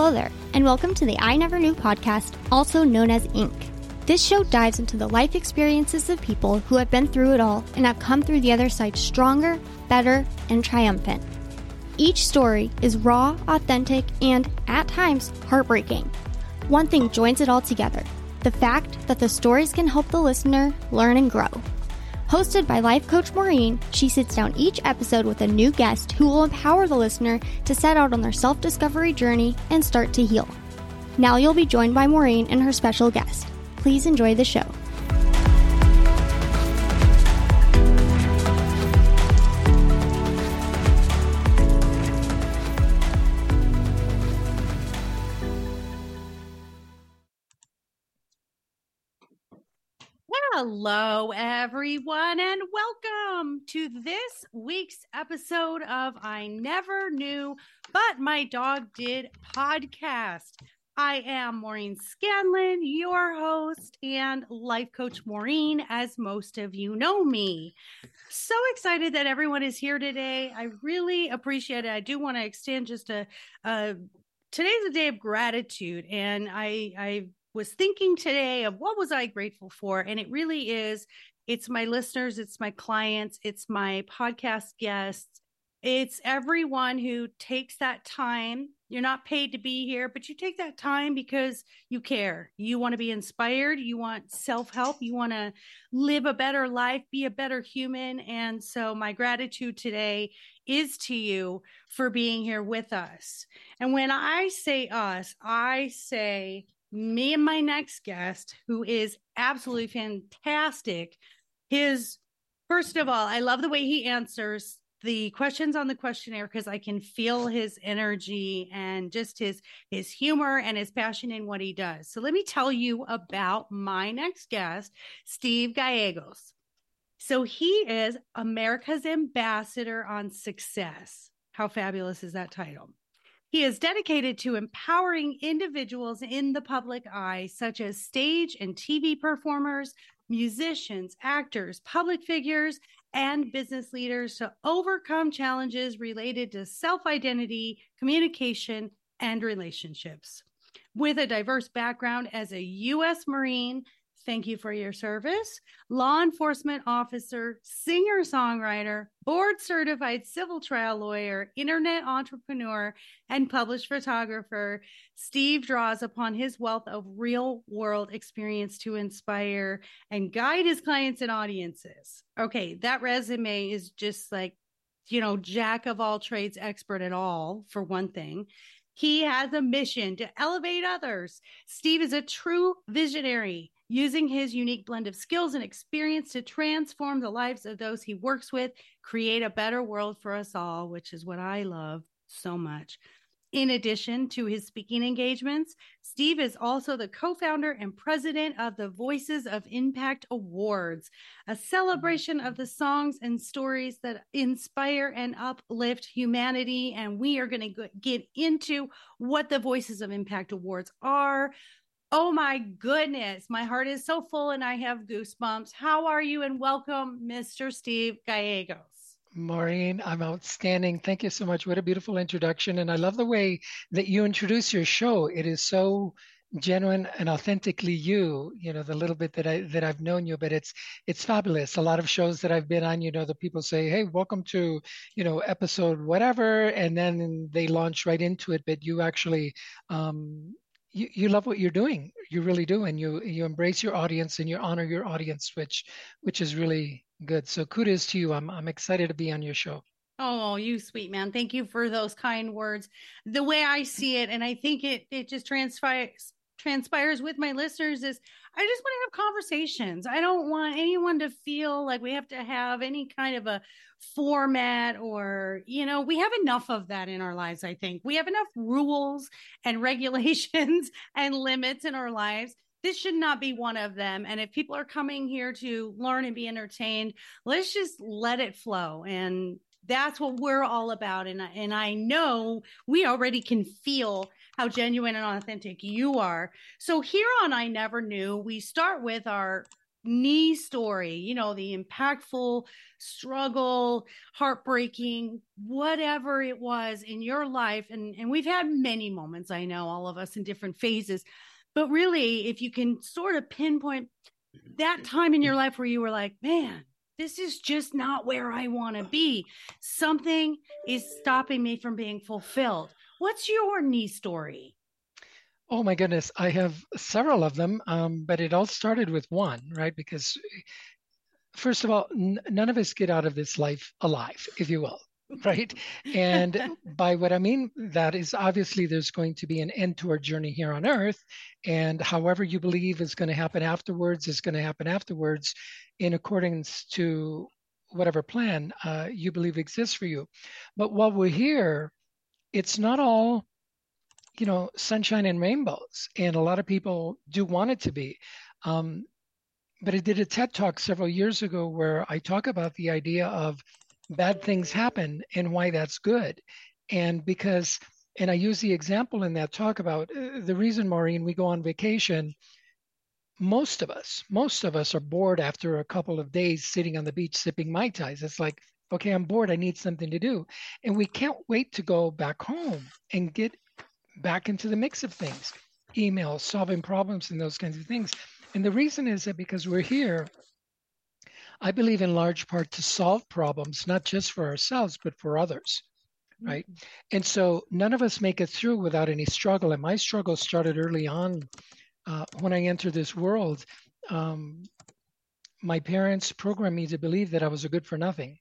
Hello there, and welcome to the I Never Knew podcast, also known as Inc. This show dives into the life experiences of people who have been through it all and have come through the other side stronger, better, and triumphant. Each story is raw, authentic, and, at times, heartbreaking. One thing joins it all together the fact that the stories can help the listener learn and grow. Hosted by life coach Maureen, she sits down each episode with a new guest who will empower the listener to set out on their self discovery journey and start to heal. Now you'll be joined by Maureen and her special guest. Please enjoy the show. Hello, everyone, and welcome to this week's episode of I Never Knew But My Dog Did podcast. I am Maureen Scanlon, your host and life coach Maureen, as most of you know me. So excited that everyone is here today. I really appreciate it. I do want to extend just a, a today's a day of gratitude, and I I was thinking today of what was I grateful for, and it really is. It's my listeners, it's my clients, it's my podcast guests, it's everyone who takes that time. You're not paid to be here, but you take that time because you care. You want to be inspired. You want self help. You want to live a better life, be a better human. And so, my gratitude today is to you for being here with us. And when I say us, I say me and my next guest, who is absolutely fantastic. His, first of all, I love the way he answers the questions on the questionnaire because I can feel his energy and just his his humor and his passion in what he does. So let me tell you about my next guest, Steve Gallegos. So he is America's ambassador on success. How fabulous is that title? He is dedicated to empowering individuals in the public eye, such as stage and TV performers, musicians, actors, public figures, and business leaders to overcome challenges related to self identity, communication, and relationships. With a diverse background as a U.S. Marine, thank you for your service, law enforcement officer, singer songwriter, board certified civil trial lawyer, internet entrepreneur, and published photographer, Steve draws upon his wealth of real world experience to inspire and guide his clients and audiences. Okay, that resume is just like, you know, jack of all trades, expert at all, for one thing. He has a mission to elevate others. Steve is a true visionary using his unique blend of skills and experience to transform the lives of those he works with, create a better world for us all, which is what I love so much. In addition to his speaking engagements, Steve is also the co founder and president of the Voices of Impact Awards, a celebration of the songs and stories that inspire and uplift humanity. And we are going to get into what the Voices of Impact Awards are, Oh my goodness. My heart is so full and I have goosebumps. How are you? And welcome, Mr. Steve Gallegos. Maureen, I'm outstanding. Thank you so much. What a beautiful introduction. And I love the way that you introduce your show. It is so genuine and authentically you you know the little bit that i that i've known you but it's it's fabulous a lot of shows that i've been on you know the people say hey welcome to you know episode whatever and then they launch right into it but you actually um you, you love what you're doing you really do and you you embrace your audience and you honor your audience which which is really good so kudos to you i'm i'm excited to be on your show Oh, you sweet man. Thank you for those kind words. The way I see it, and I think it it just transpires transpires with my listeners is I just want to have conversations. I don't want anyone to feel like we have to have any kind of a format or, you know, we have enough of that in our lives, I think. We have enough rules and regulations and limits in our lives. This should not be one of them. And if people are coming here to learn and be entertained, let's just let it flow and that's what we're all about and and I know we already can feel how genuine and authentic you are. So here on I Never Knew, we start with our knee story, you know, the impactful struggle, heartbreaking, whatever it was in your life. And, and we've had many moments, I know, all of us in different phases. But really, if you can sort of pinpoint that time in your life where you were like, man, this is just not where I want to be. Something is stopping me from being fulfilled. What's your knee story? Oh my goodness, I have several of them, um, but it all started with one, right? Because first of all, n- none of us get out of this life alive, if you will, right? and by what I mean that is obviously there's going to be an end to our journey here on earth, and however you believe is going to happen afterwards is going to happen afterwards, in accordance to whatever plan uh, you believe exists for you. But while we're here, it's not all you know sunshine and rainbows and a lot of people do want it to be. Um, but i did a ted talk several years ago where i talk about the idea of bad things happen and why that's good. And because and i use the example in that talk about uh, the reason maureen we go on vacation most of us most of us are bored after a couple of days sitting on the beach sipping mai tais. It's like okay, I'm bored, I need something to do. And we can't wait to go back home and get back into the mix of things emails, solving problems, and those kinds of things. And the reason is that because we're here, I believe in large part to solve problems, not just for ourselves, but for others. Right. Mm-hmm. And so none of us make it through without any struggle. And my struggle started early on uh, when I entered this world. Um, my parents programmed me to believe that I was a good for nothing.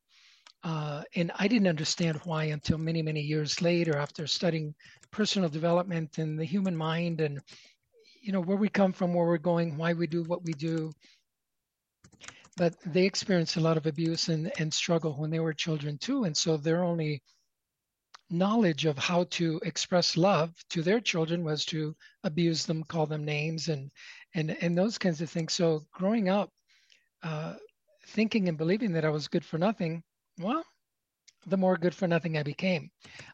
Uh, and I didn't understand why until many, many years later, after studying personal development and the human mind and, you know, where we come from, where we're going, why we do what we do. But they experienced a lot of abuse and, and struggle when they were children too. And so their only knowledge of how to express love to their children was to abuse them, call them names and, and, and those kinds of things. So growing up, uh, thinking and believing that I was good for nothing, well, the more good for nothing I became,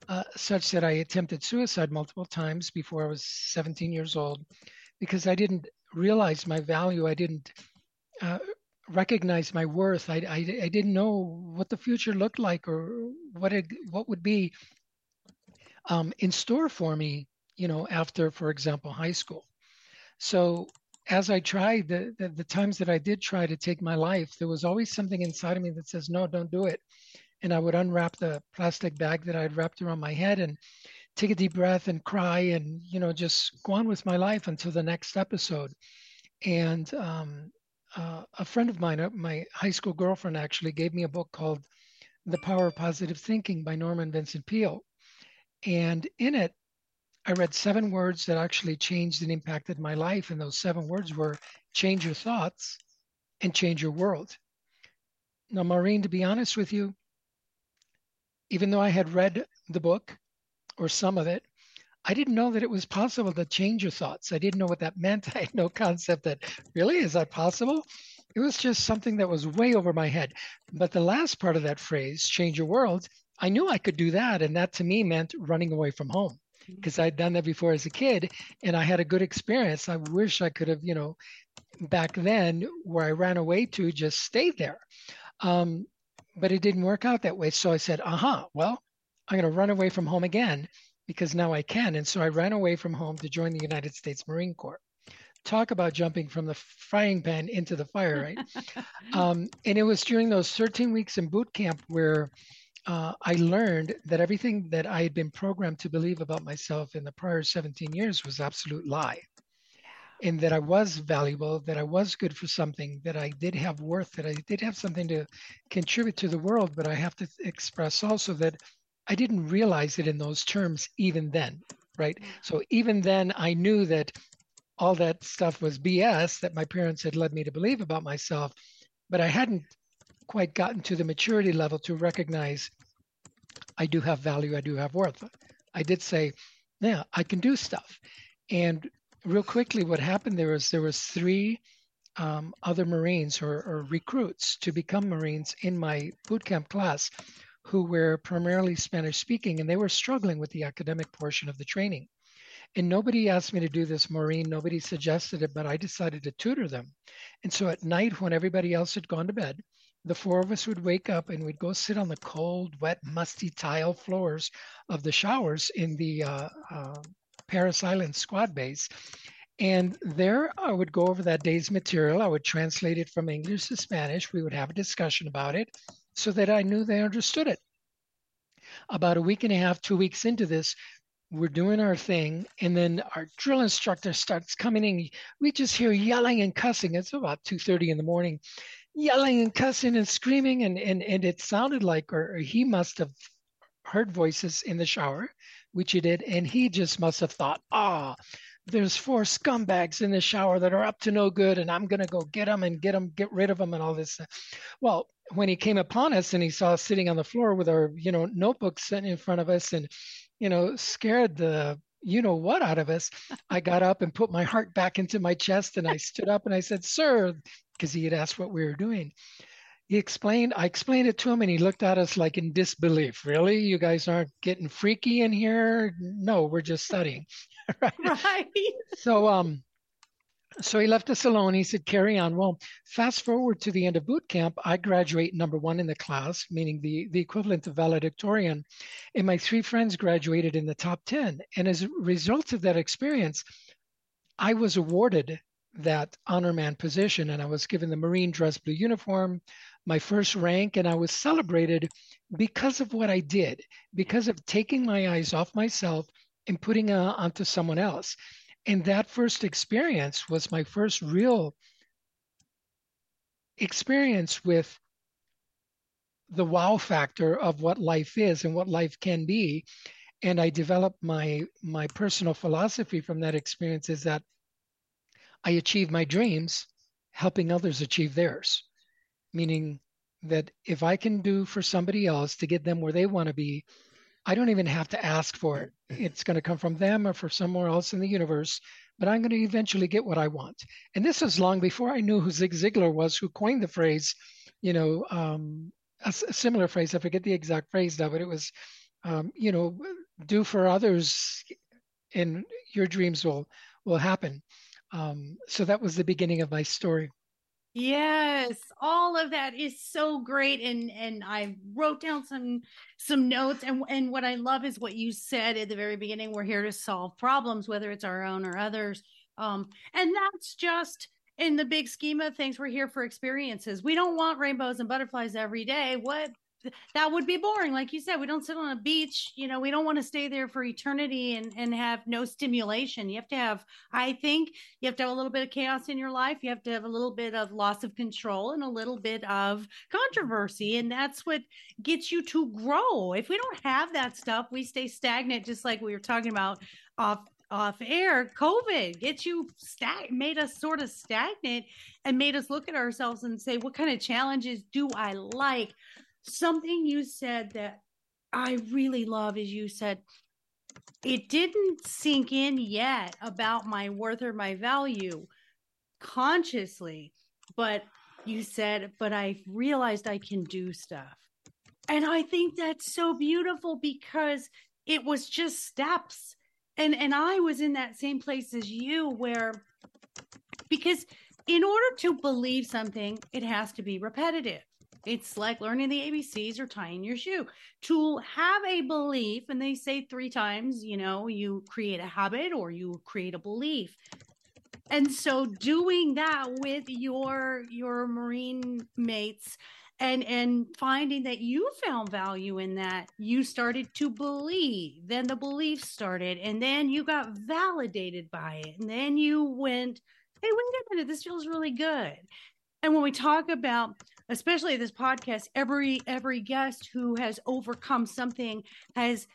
uh, such that I attempted suicide multiple times before I was 17 years old because I didn't realize my value. I didn't uh, recognize my worth. I, I, I, didn't know what the future looked like or what it, what would be um, in store for me, you know, after, for example, high school. So as I tried, the, the, the, times that I did try to take my life, there was always something inside of me that says, no, don't do it. And I would unwrap the plastic bag that I'd wrapped around my head and take a deep breath and cry and, you know, just go on with my life until the next episode. And um, uh, a friend of mine, uh, my high school girlfriend, actually gave me a book called The Power of Positive Thinking by Norman Vincent Peale. And in it, I read seven words that actually changed and impacted my life. And those seven words were change your thoughts and change your world. Now, Maureen, to be honest with you, even though I had read the book or some of it, I didn't know that it was possible to change your thoughts. I didn't know what that meant. I had no concept that really is that possible. It was just something that was way over my head. But the last part of that phrase, change your world, I knew I could do that. And that to me meant running away from home because I'd done that before as a kid and I had a good experience. I wish I could have, you know, back then where I ran away to just stayed there. Um, but it didn't work out that way. So I said, aha, well, I'm going to run away from home again because now I can. And so I ran away from home to join the United States Marine Corps. Talk about jumping from the frying pan into the fire, right? um, and it was during those 13 weeks in boot camp where uh, I learned that everything that I had been programmed to believe about myself in the prior 17 years was absolute lie. And that I was valuable, that I was good for something, that I did have worth, that I did have something to contribute to the world. But I have to express also that I didn't realize it in those terms even then, right? Mm. So even then, I knew that all that stuff was BS that my parents had led me to believe about myself, but I hadn't quite gotten to the maturity level to recognize I do have value, I do have worth. I did say, yeah, I can do stuff. And real quickly, what happened there was there was three um, other Marines or, or recruits to become Marines in my boot camp class who were primarily Spanish speaking, and they were struggling with the academic portion of the training. And nobody asked me to do this, Maureen. Nobody suggested it, but I decided to tutor them. And so at night, when everybody else had gone to bed, the four of us would wake up and we'd go sit on the cold, wet, musty tile floors of the showers in the uh, uh, Parris Island squad bay. And there I would go over that day's material. I would translate it from English to Spanish. We would have a discussion about it so that I knew they understood it. About a week and a half, two weeks into this, we're doing our thing, and then our drill instructor starts coming in. We just hear yelling and cussing. It's about 2:30 in the morning, yelling and cussing and screaming and and, and it sounded like or, or he must have heard voices in the shower which he did and he just must have thought ah there's four scumbags in the shower that are up to no good and i'm going to go get them and get them get rid of them and all this well when he came upon us and he saw us sitting on the floor with our you know notebooks sitting in front of us and you know scared the you know what out of us i got up and put my heart back into my chest and i stood up and i said sir because he had asked what we were doing. He explained, I explained it to him, and he looked at us like in disbelief. Really? You guys aren't getting freaky in here? No, we're just studying. right. right. So, um, so he left us alone. He said, carry on. Well, fast forward to the end of boot camp, I graduate number one in the class, meaning the, the equivalent of valedictorian. And my three friends graduated in the top 10. And as a result of that experience, I was awarded that honor man position and I was given the Marine dress blue uniform, my first rank, and I was celebrated because of what I did, because of taking my eyes off myself and putting onto someone else. And that first experience was my first real experience with the wow factor of what life is and what life can be. And I developed my my personal philosophy from that experience is that I achieve my dreams helping others achieve theirs. Meaning that if I can do for somebody else to get them where they want to be, I don't even have to ask for it. It's going to come from them or from somewhere else in the universe, but I'm going to eventually get what I want. And this was long before I knew who Zig Ziglar was, who coined the phrase, you know, um, a, a, similar phrase. I forget the exact phrase now, but it was, um, you know, do for others and your dreams will will happen. Um, so that was the beginning of my story. Yes, all of that is so great, and and I wrote down some some notes, and and what I love is what you said at the very beginning. We're here to solve problems, whether it's our own or others, um, and that's just in the big scheme of things. We're here for experiences. We don't want rainbows and butterflies every day. What that would be boring. Like you said, we don't sit on a beach. You know, we don't want to stay there for eternity and, and have no stimulation. You have to have, I think, you have to have a little bit of chaos in your life. You have to have a little bit of loss of control and a little bit of controversy. And that's what gets you to grow. If we don't have that stuff, we stay stagnant, just like we were talking about off off air covid gets you stag made us sort of stagnant and made us look at ourselves and say what kind of challenges do i like something you said that I really love is you said it didn't sink in yet about my worth or my value consciously, but you said, but I realized I can do stuff. And I think that's so beautiful because it was just steps. And and I was in that same place as you where because in order to believe something, it has to be repetitive It's like learning the ABCs or tying your shoe. To have a belief, and they say three times, you know, you create a habit or you create a belief. And so doing that with your your marine mates and and finding that you found value in that you started to believe then the belief started and then you got validated by it and then you went hey wait a minute this feels really good and when we talk about especially this podcast every every guest who has overcome something has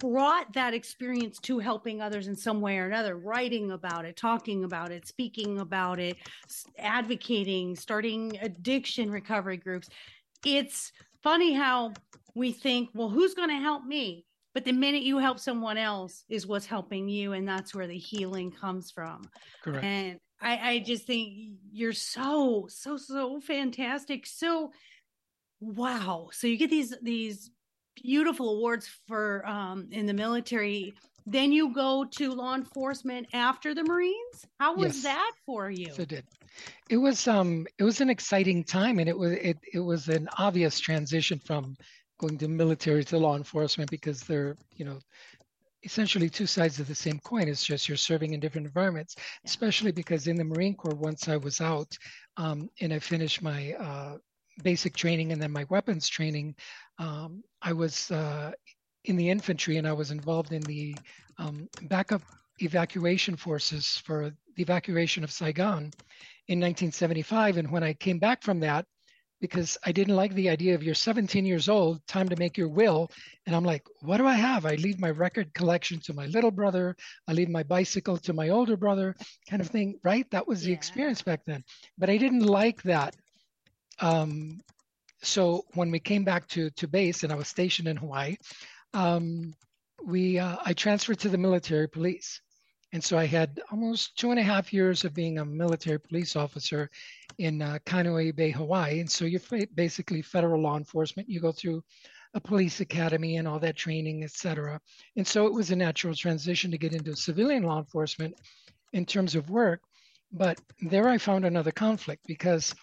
brought that experience to helping others in some way or another writing about it talking about it speaking about it advocating starting addiction recovery groups. It's funny how we think well who's going to help me? But the minute you help someone else is what's helping you and that's where the healing comes from. Correct. and I, I just think you're so so so fantastic. So wow. So you get these these beautiful awards for um in the military. Then you go to law enforcement after the marines? How was Yes. that for you? So it did. It was um it was an exciting time and it was it it was an obvious transition from going to military to law enforcement because they're, you know, essentially two sides of the same coin. It's just you're serving in different environments, especially because in the Marine Corps, once I was out um, and I finished my uh, basic training and then my weapons training, um, I was uh, in the infantry and I was involved in the um, backup evacuation forces for the evacuation of Saigon in 1975. And when I came back from that, because I didn't like the idea of you're 17 years old, time to make your will. And I'm like, what do I have? I leave my record collection to my little brother. I leave my bicycle to my older brother, kind of thing, right? That was the Yeah. experience back then. But I didn't like that. Um, so when we came back to, to base and I was stationed in Hawaii, um, we uh, I transferred to the military police. And so I had almost two and a half years of being a military police officer in uh, Bay, Hawaii. And so you're basically federal law enforcement. You go through a police academy and all that training, et cetera. And so it was a natural transition to get into civilian law enforcement in terms of work. But there I found another conflict because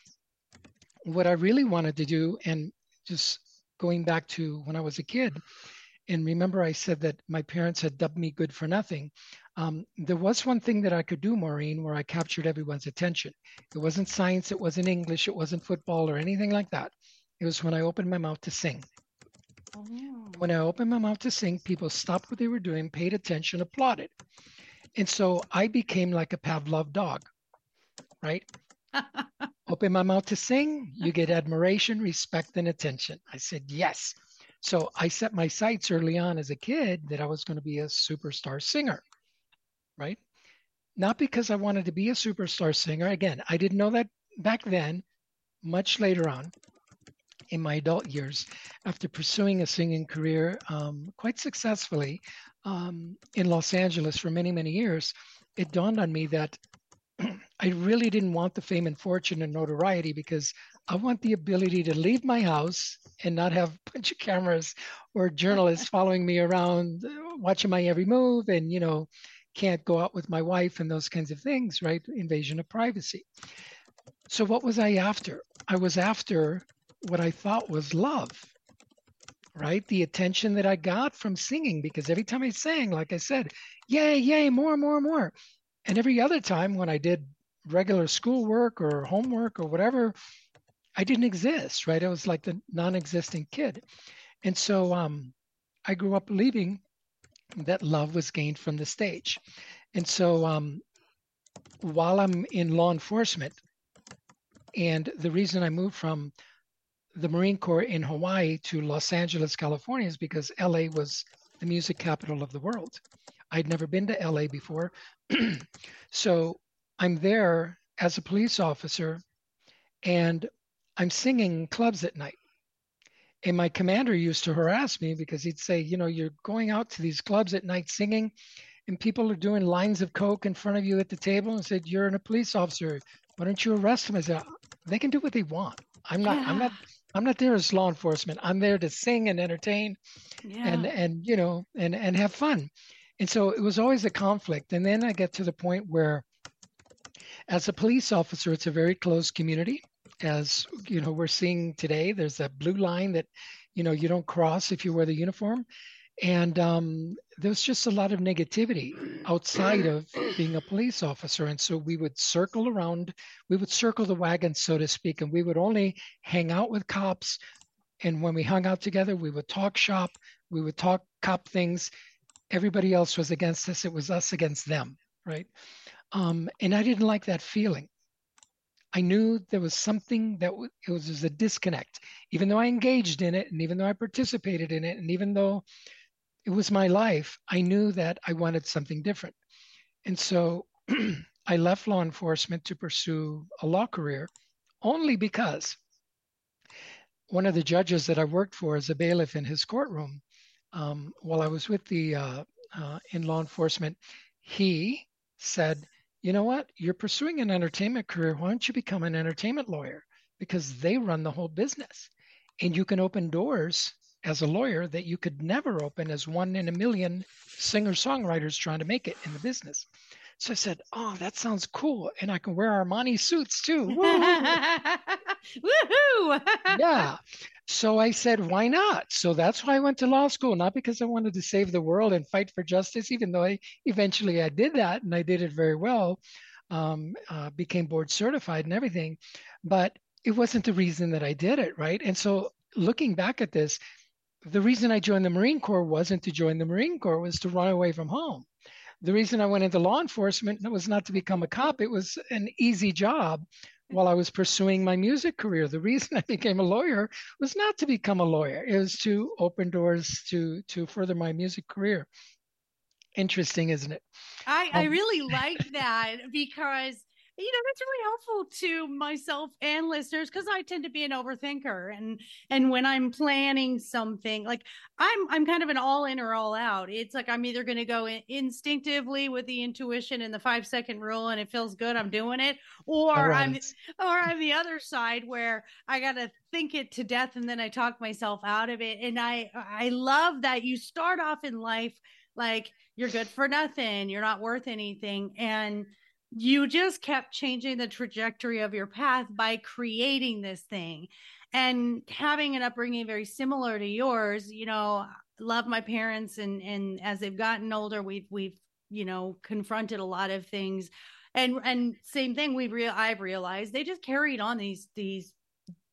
what I really wanted to do, and just going back to when I was a kid, and remember I said that my parents had dubbed me good for nothing. Um, there was one thing that I could do, Maureen, where I captured everyone's attention. It wasn't science, it wasn't English, it wasn't football or anything like that. It was when I opened my mouth to sing. Oh. When I opened my mouth to sing, people stopped what they were doing, paid attention, applauded. And so I became like a Pavlov dog, right? Open my mouth to sing, you get admiration, respect, and attention. I said, yes. So I set my sights early on as a kid that I was going to be a superstar singer, right? Not because I wanted to be a superstar singer. Again, I didn't know that back then, much later on in my adult years, after pursuing a singing career um, quite successfully um, in Los Angeles for many, many years, it dawned on me that I really didn't want the fame and fortune and notoriety because I want the ability to leave my house and not have a bunch of cameras or journalists following me around, uh, watching my every move, and you know, can't go out with my wife and those kinds of things, right? Invasion of privacy. So what was I after? I was after what I thought was love, right? The attention that I got from singing because every time I sang, like I said, yay, yay, more, more, more. And every other time when I did regular schoolwork or homework or whatever, I didn't exist, right? I was like the non-existent kid. And so um, I grew up believing that love was gained from the stage. And so um, while I'm in law enforcement, and the reason I moved from the Marine Corps in Hawaii to Los Angeles, California is because LA was the music capital of the world. I'd never been to LA before. so I'm there as a police officer and I'm singing clubs at night. And my commander used to harass me because he'd say, you know, you're going out to these clubs at night singing, and people are doing lines of coke in front of you at the table and said, You're in a police officer. Why don't you arrest them? I said, they can do what they want. I'm not, I'm not, I'm not there as law enforcement. I'm there to sing and entertain yeah. and and you know and and have fun and so it was always a conflict and then i get to the point where as a police officer it's a very closed community as you know we're seeing today. There's a blue line that you know you don't cross if you wear the uniform, and um, there's just a lot of negativity outside of being a police officer. And so we would circle around, we would circle the wagon, so to speak, and we would only hang out with cops. And when we hung out together, we would talk shop, we would talk cop things. Everybody else was against us. It was us against them, right? Um, and I didn't like that feeling. I knew there was something that w- it was, was a disconnect. Even though I engaged in it, and even though I participated in it, and even though it was my life, I knew that I wanted something different. And so I left law enforcement to pursue a law career only because one of the judges that I worked for as a bailiff in his courtroom, um, while I was with the uh, uh, in law enforcement, he said, "You know what? You're pursuing an entertainment career. Why don't you become an entertainment lawyer? Because they run the whole business, and you can open doors as a lawyer that you could never open as one in a million singer songwriters trying to make it in the business. So I said, Oh, that sounds cool. And I can wear Armani suits too. Woohoo! yeah. So I said, Why not? So that's why I went to law school, not because I wanted to save the world and fight for justice, even though I eventually I did that and I did it very well, um, uh, became board certified and everything. But it wasn't the reason that I did it, right? And so looking back at this, the reason I joined the Marine Corps wasn't to join the Marine Corps, was to run away from home. The reason I went into law enforcement was not to become a cop. It was an easy job while I was pursuing my music career. The reason I became a lawyer was not to become a lawyer. It was to open doors to to further my music career. Interesting, isn't it? I, I Um, really like that because you know that's really helpful to myself and listeners because I tend to be an overthinker and and when I'm planning something like I'm I'm kind of an all in or all out. It's like I'm either going to go in instinctively with the intuition and the five second rule and it feels good I'm doing it or All I'm or I'm the other side where I got to think it to death and then I talk myself out of it. And I I love that you start off in life like you're good for nothing, you're not worth anything, and you just kept changing the trajectory of your path by creating this thing and having an upbringing very similar to yours you know love my parents and and as they've gotten older we've we've you know confronted a lot of things and and same thing we've real i've realized they just carried on these these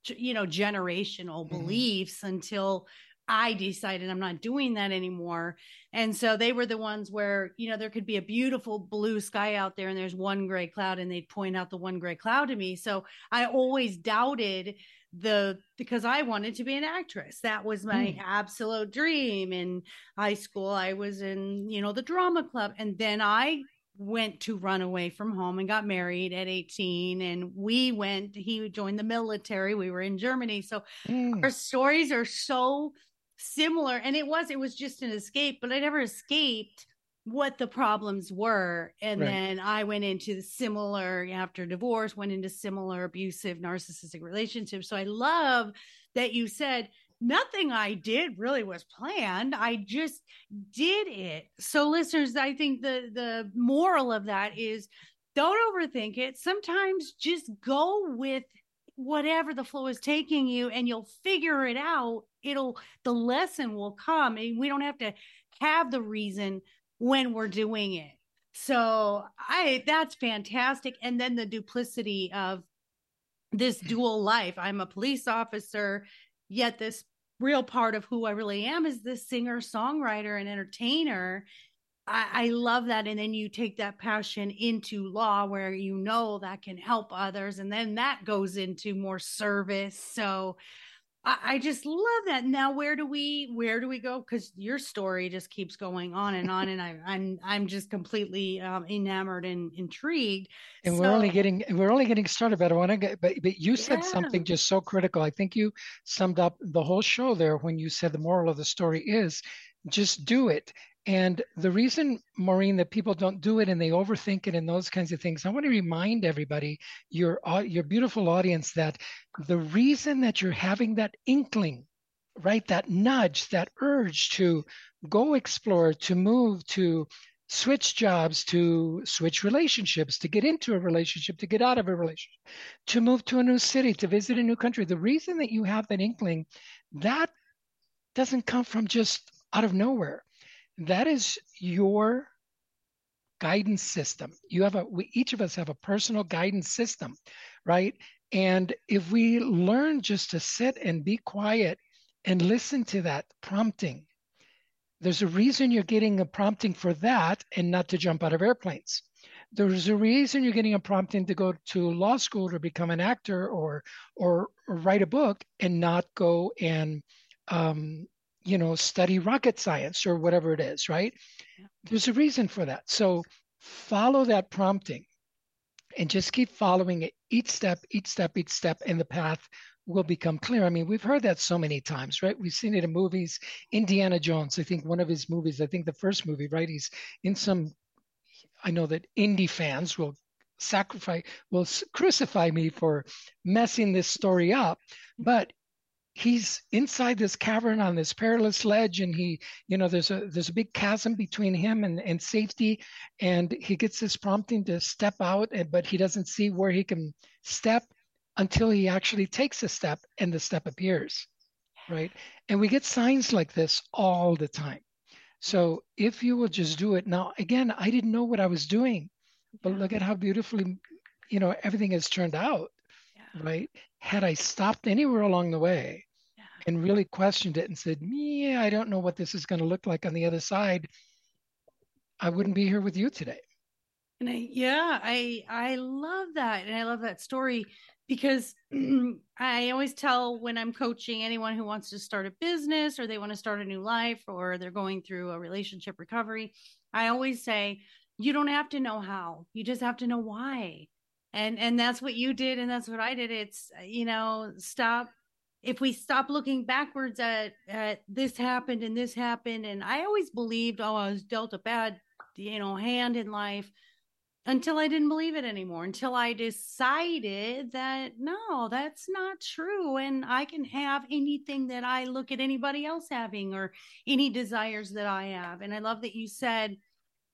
you know generational Mhm. beliefs until I decided I'm not doing that anymore. And so they were the ones where, you know, there could be a beautiful blue sky out there and there's one gray cloud and they'd point out the one gray cloud to me. So I always doubted the because I wanted to be an actress. That was my Hmm. absolute dream. In high school, I was in, you know, the drama club. And then I went to run away from home and got married at 18 and we went he joined the military we were in germany so Mm, our stories are so similar and it was it was just an escape but i never escaped what the problems were and Right. then i went into the similar after divorce went into similar abusive narcissistic relationships. So i love that you said nothing i did really was planned i just did it. So listeners i think the the moral of that is don't overthink it. Sometimes just go with whatever the flow is taking you and you'll figure it out it'll the lesson will come and we don't have to have the reason when we're doing it so i that's fantastic and then the duplicity of this dual life i'm a police officer yet this real part of who i really am is this singer songwriter and entertainer I, I love that. And then you take that passion into law where you know that can help others. And then that goes into more service. So I, I just love that. Now, where do we where do we go? Because your story just keeps going on and on, and I, I'm I'm just completely um, enamored and intrigued. and we're only getting we're only getting started but i want to get but, but you said Yeah. something just so critical i think you summed up the whole show there when you said the moral of the story is just do it and the reason maureen that people don't do it and they overthink it and those kinds of things i want to remind everybody your your beautiful audience that the reason that you're having that inkling right that nudge that urge to go explore to move to switch jobs, to switch relationships, to get into a relationship, to get out of a relationship, to move to a new city, to visit a new country. The reason that you have that inkling, that doesn't come from just out of nowhere. That is your guidance system. You have a we each of us have a personal guidance system, right? And if we learn just to sit and be quiet and listen to that prompting, there's a reason you're getting a prompting for that and not to jump out of airplanes. There's a reason you're getting a prompting to go to law school or become an actor or or, or write a book and not go and um, you know study rocket science or whatever it is, right? There's a reason for that. So follow that prompting and just keep following it each step, each step, each step, and the path will become clear. I mean, we've heard that so many times, right? We've seen it in movies. Indiana Jones, I think one of his movies, I think the first movie, right? He's in some, I know that indie fans will sacrifice, will crucify me for messing this story up, but he's inside this cavern on this perilous ledge and he you know there's a there's a big chasm between him and, and safety and he gets this prompting to step out and, but he doesn't see where he can step until he actually takes a step and the step appears right? And we get signs like this all the time. So if you will just do it. Now again i didn't know what i was doing but look at how beautifully you know everything has turned out. yeah. Right had I stopped anywhere along the way yeah. and really questioned it and said, Yeah, I don't know what this is going to look like on the other side, I wouldn't be here with you today. And I, yeah, I I love that, and I love that story because I always tell when I'm coaching anyone who wants to start a business or they want to start a new life or they're going through a relationship recovery, I always say you don't have to know how, you just have to know why and and that's what you did and that's what i did. It's you know stop if we stop looking backwards at at this happened and this happened and i always believed oh i was dealt a bad you know hand in life until i didn't believe it anymore until i decided that no that's not true and i can have anything that i look at anybody else having or any desires that i have. And i love that you said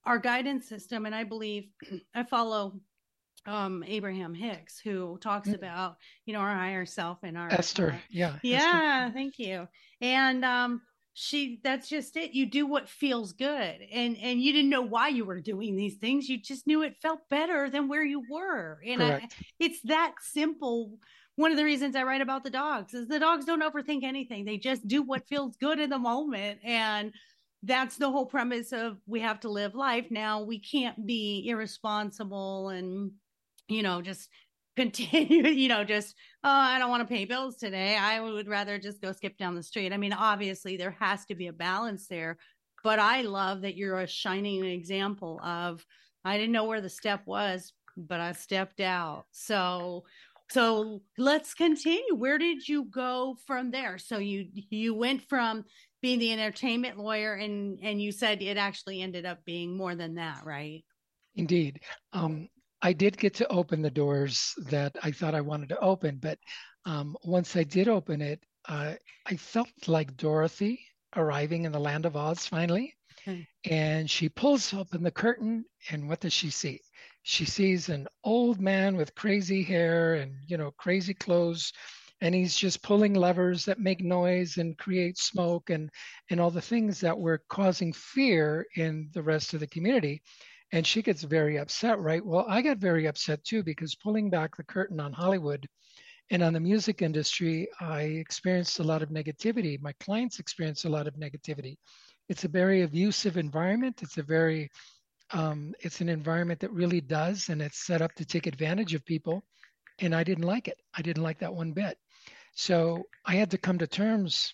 our guidance system and i believe i follow um Abraham Hicks who talks mm. about you know our higher self and our Esther. uh, yeah yeah Esther. thank you. And um she that's just it. You do what feels good. And and you didn't know why you were doing these things. You just knew it felt better than where you were. And I, it's that simple. One of the reasons I write about the dogs is the dogs don't overthink anything. They just do what feels good in the moment. And that's the whole premise of we have to live life. Now we can't be irresponsible and you know, just continue, you know, just, oh, I don't want to pay bills today. I would rather just go skip down the street. I mean, obviously, there has to be a balance there. But I love that you're a shining example of, I didn't know where the step was, but I stepped out. So, so let's continue. Where did you go from there? So you you went from being the entertainment lawyer and and you said it actually ended up being more than that, right? Indeed. Um, I did get to open the doors that I thought I wanted to open, but um, once I did open it, uh, I felt like Dorothy arriving in the land of Oz finally. Okay. And she pulls open the curtain, and what does she see? She sees an old man with crazy hair and you know crazy clothes, and he's just pulling levers that make noise and create smoke and and all the things that were causing fear in the rest of the community and she gets very upset, right? Well, I got very upset too because pulling back the curtain on Hollywood and on the music industry, I experienced a lot of negativity. My clients experienced a lot of negativity. It's a very abusive environment. It's a very, um, it's an environment that really does, and it's set up to take advantage of people. And I didn't like it. I didn't like that one bit. So I had to come to terms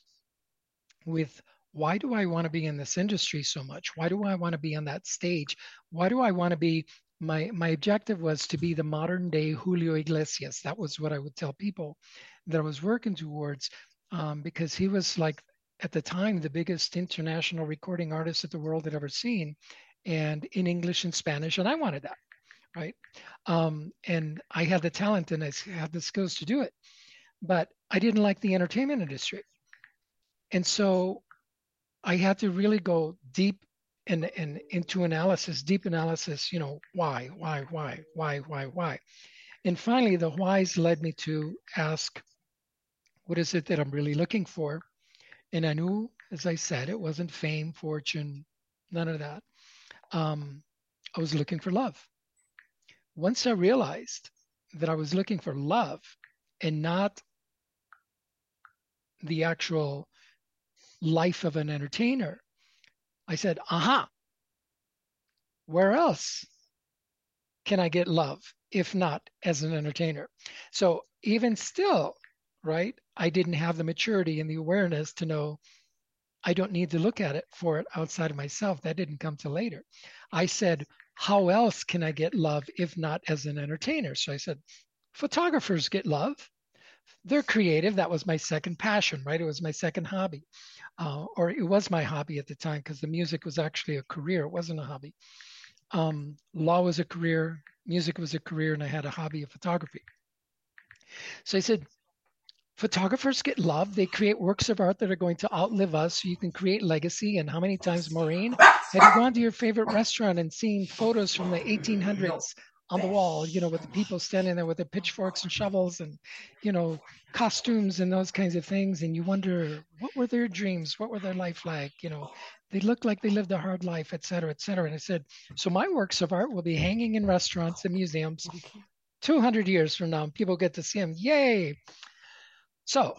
with why do I want to be in this industry so much? Why do I want to be on that stage? Why do I want to be? My my objective was to be the modern day Julio Iglesias. That was what I would tell people that I was working towards, um, because he was like at the time the biggest international recording artist that the world had ever seen, and in English and Spanish, and I wanted that, right? Um, and I had the talent and I had the skills to do it, but I didn't like the entertainment industry, and so I had to really go deep and into analysis, deep analysis. You know, why, why, why, why, why, why, and finally, the whys led me to ask, what is it that I'm really looking for? And I knew, as I said, it wasn't fame, fortune, none of that. Um, I was looking for love. Once I realized that I was looking for love and not the actual life of an entertainer, I said, aha, where else can I get love if not as an entertainer? So even still, right, I didn't have the maturity and the awareness to know I don't need to look at it for it outside of myself. That didn't come till later. I said, how else can I get love if not as an entertainer? So I said, photographers get love. They're creative. That was my second passion, right? It was my second hobby, uh, or it was my hobby at the time because the music was actually a career. It wasn't a hobby. Um, law was a career, music was a career, and I had a hobby of photography. So I said, photographers get love. They create works of art that are going to outlive us. So you can create legacy. And how many times, Maureen, have you gone to your favorite restaurant and seen photos from the 1800s on the wall, you know, with the people standing there with their pitchforks and shovels and, you know, costumes and those kinds of things. And you wonder, what were their dreams? What were their life like? You know, they looked like they lived a hard life, et cetera, et cetera. And I said, so my works of art will be hanging in restaurants and museums 200 years from now. And people get to see them. Yay. So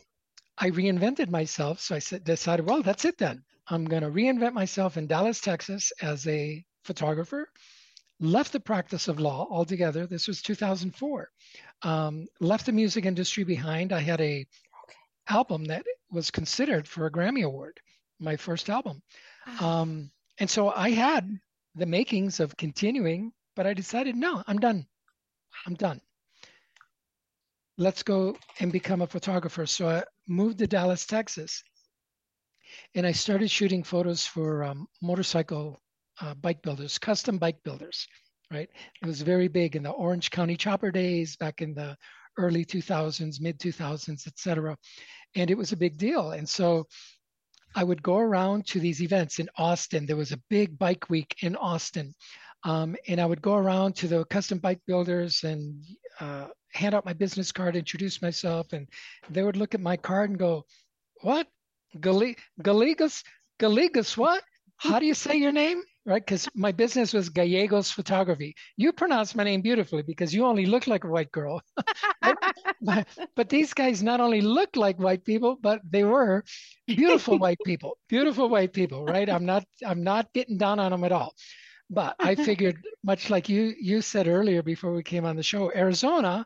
I reinvented myself. So I said, decided, well, that's it then. I'm going to reinvent myself in Dallas, Texas as a photographer. Left the practice of law altogether. This was 2004. Um, left the music industry behind. I had a album that was considered for a Grammy Award, my first album. Um, and so I had the makings of continuing, but I decided, no, I'm done. I'm done let's go and become a photographer. So I moved to Dallas, Texas, and I started shooting photos for um, motorcycle uh, bike builders, custom bike builders. Right, it was very big in the Orange County Chopper days back in the early 2000s, mid 2000s, etc. And it was a big deal. And so I would go around to these events in Austin. There was a big bike week in Austin. Um, and I would go around to the custom bike builders and uh, hand out my business card, introduce myself, and they would look at my card and go, "What, Gallegos? Gallegos? What? How do you say your name?" Right? Because my business was Gallegos Photography. You pronounce my name beautifully because you only look like a white girl. but, but these guys not only looked like white people, but they were beautiful white people. Beautiful white people, right? I'm not. I'm not getting down on them at all. But I figured, much like you you said earlier before we came on the show, Arizona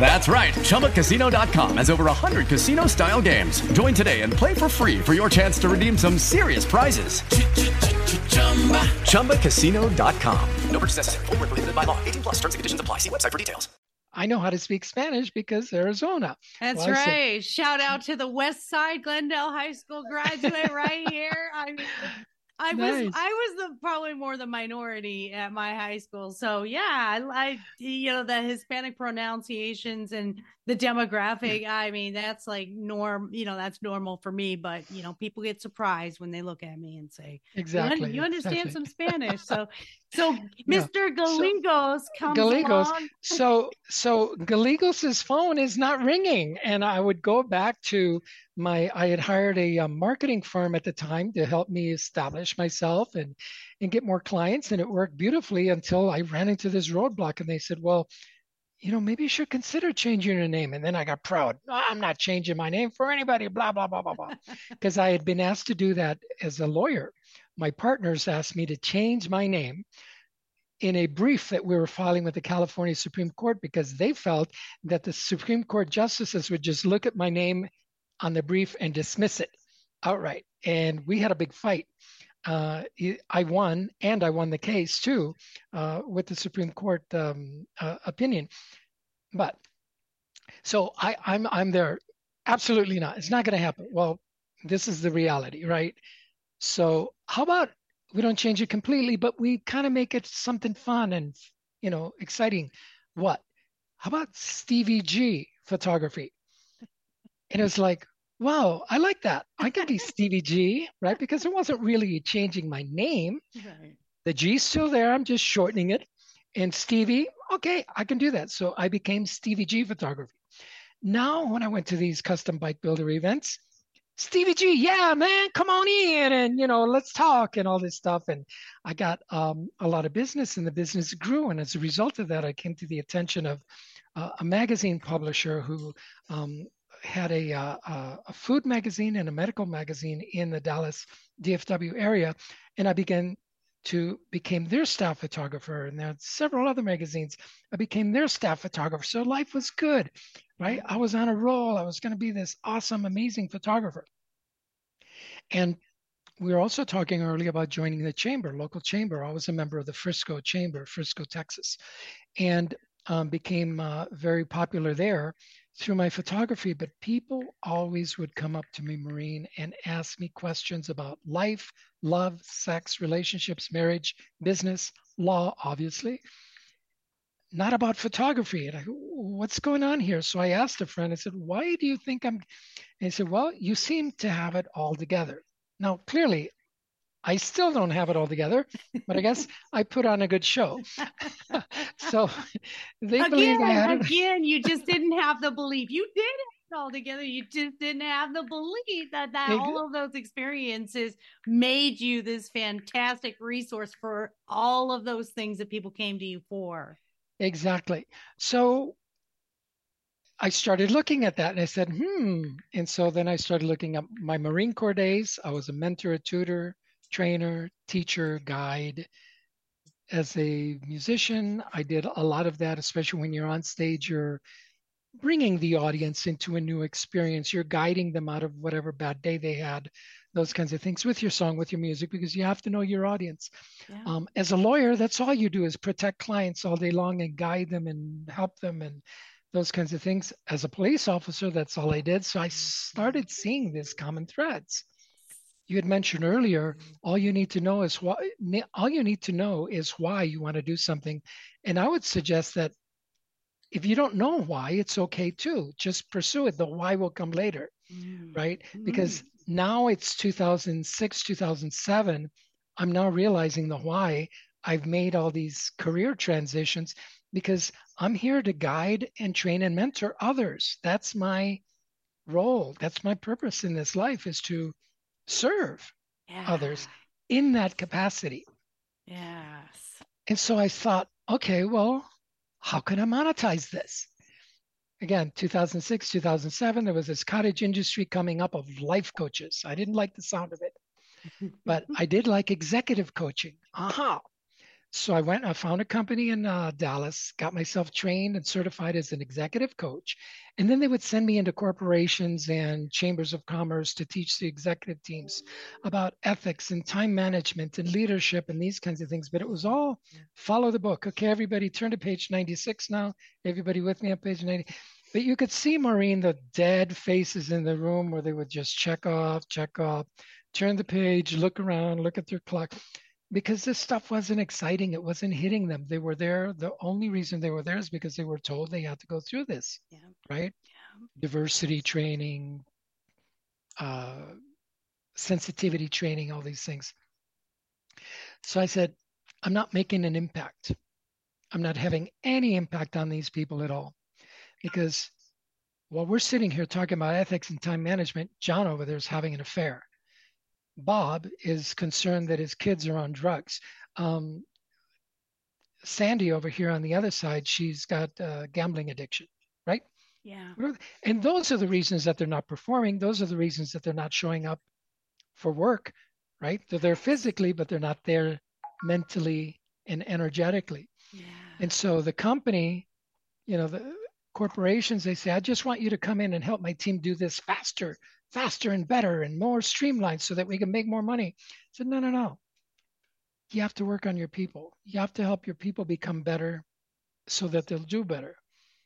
That's right. ChumbaCasino.com has over 100 casino style games. Join today and play for free for your chance to redeem some serious prizes. Chumba. ChumbaCasino.com. No purchase necessary. Void were prohibited by law. 18 plus. Terms and conditions apply. See website for details. I know how to speak Spanish because Arizona. That's Well, I said- right. Shout out to the West Side Glendale High School graduate right here. I mean, I was I was the probably more the minority at my high school. So yeah, I, I you know the Hispanic pronunciations and the demographic. I mean, that's like norm. You know, that's normal for me. But you know, people get surprised when they look at me and say, "You Exactly. "You, understand exactly. some Spanish." So, so Yeah. Mr. Gallegos comes Gallegos. along. so so Gallegos's phone is not ringing, and I would go back to my. I had hired a, um marketing firm at the time to help me establish myself and and get more clients, and it worked beautifully until I ran into this roadblock, and they said, "Well, you know, maybe you should consider changing your name. And then I got proud. "Oh, I'm not changing my name for anybody, blah, blah, blah, blah, blah. Because I had been asked to do that as a lawyer. My partners asked me to change my name in a brief that we were filing with the California Supreme Court because they felt that the Supreme Court justices would just look at my name on the brief and dismiss it outright. And we had a big fight. Uh, I won, and I won the case too uh, with the Supreme Court um, uh, opinion. But so I, I'm I'm there. Absolutely not. It's not going to happen. Well, this is the reality, right? So how about we don't change it completely, but we kind of make it something fun and you know exciting. What? How about Stevie G photography? And it was like, wow, I like that. I can be Stevie G, right? Because it wasn't really changing my name. Right. The G's still there. I'm just shortening it. And Stevie, okay, I can do that. So I became Stevie G photography. Now, when I went to these custom bike builder events, Stevie G, yeah, man, come on in and you know, let's talk and all this stuff. And I got um, a lot of business, and the business grew. And as a result of that, I came to the attention of uh, a magazine publisher who um, had a, uh, a food magazine and a medical magazine in the Dallas DFW area, and I began to became their staff photographer. And there are several other magazines. I became their staff photographer. So life was good, right? I was on a roll. I was going to be this awesome, amazing photographer. And we were also talking earlier about joining the chamber, local chamber. I was a member of the Frisco Chamber, Frisco, Texas, and um, became uh, very popular there through my photography. But people always would come up to me, Maureen, and ask me questions about life, love, sex, relationships, marriage, business, law, obviously. Not about photography. And I what's going on here? So I asked a friend, I said, why do you think I'm? And he said, well, you seem to have it all together. Now, clearly, I still don't have it all together, but I guess I put on a good show. so they believe I had Again, it. again, you just didn't have the belief. You did have it all together. You just didn't have the belief that, that all of those experiences made you this fantastic resource for all of those things that people came to you for. Exactly. So I started looking at that and I said, hmm. And so then I started looking up my Marine Corps days. I was a mentor, a tutor, trainer, teacher, guide. As a musician, I did a lot of that, especially when you're on stage, you're bringing the audience into a new experience. You're guiding them out of whatever bad day they had, those kinds of things with your song, with your music, because you have to know your audience. Yeah. Um, as a lawyer, that's all you do is protect clients all day long and guide them and help them and those kinds of things. As a police officer, that's all I did. So I started seeing these common threads. You had mentioned earlier, all you need to know is why. All you need to know is why you want to do something, and I would suggest that if you don't know why, it's okay too. Just pursue it. The why will come later Mm. right? Because now it's 2006, 2007. I'm now realizing the why I've made all these career transitions because I'm here to guide and train and mentor others. That's my role. That's my purpose in this life is to serve Yeah. others in that capacity. Yes. And so I thought, okay, well, how can I monetize this? Again, 2006, 2007, there was this cottage industry coming up of life coaches. I didn't like the sound of it, but I did like executive coaching. Aha. So I went, I found a company in uh, Dallas, got myself trained and certified as an executive coach. And then they would send me into corporations and chambers of commerce to teach the executive teams about ethics and time management and leadership and these kinds of things. But it was all follow the book. Okay, everybody turn to page 96 now. Everybody with me on page 90. But you could see, Maureen, the dead faces in the room where they would just check off, check off, turn the page, look around, look at their clock. Because this stuff wasn't exciting. It wasn't hitting them. They were there. The only reason they were there is because they were told they had to go through this, Yeah. right? Diversity training, uh, sensitivity training, all these things. So I said, I'm not making an impact. I'm not having any impact on these people at all. Because while we're sitting here talking about ethics and time management, John over there is having an affair. Bob is concerned that his kids are on drugs. Um, Sandy over here on the other side, she's got uh, gambling addiction, right? Yeah. And those are the reasons that they're not performing. Those are the reasons that they're not showing up for work, right? They're there physically, but they're not there mentally and energetically. Yeah. And so the company, you know, the corporations, they say, I just want you to come in and help my team do this faster, faster and better and more streamlined so that we can make more money. I said, no, no, no. You have to work on your people. You have to help your people become better so that they'll do better.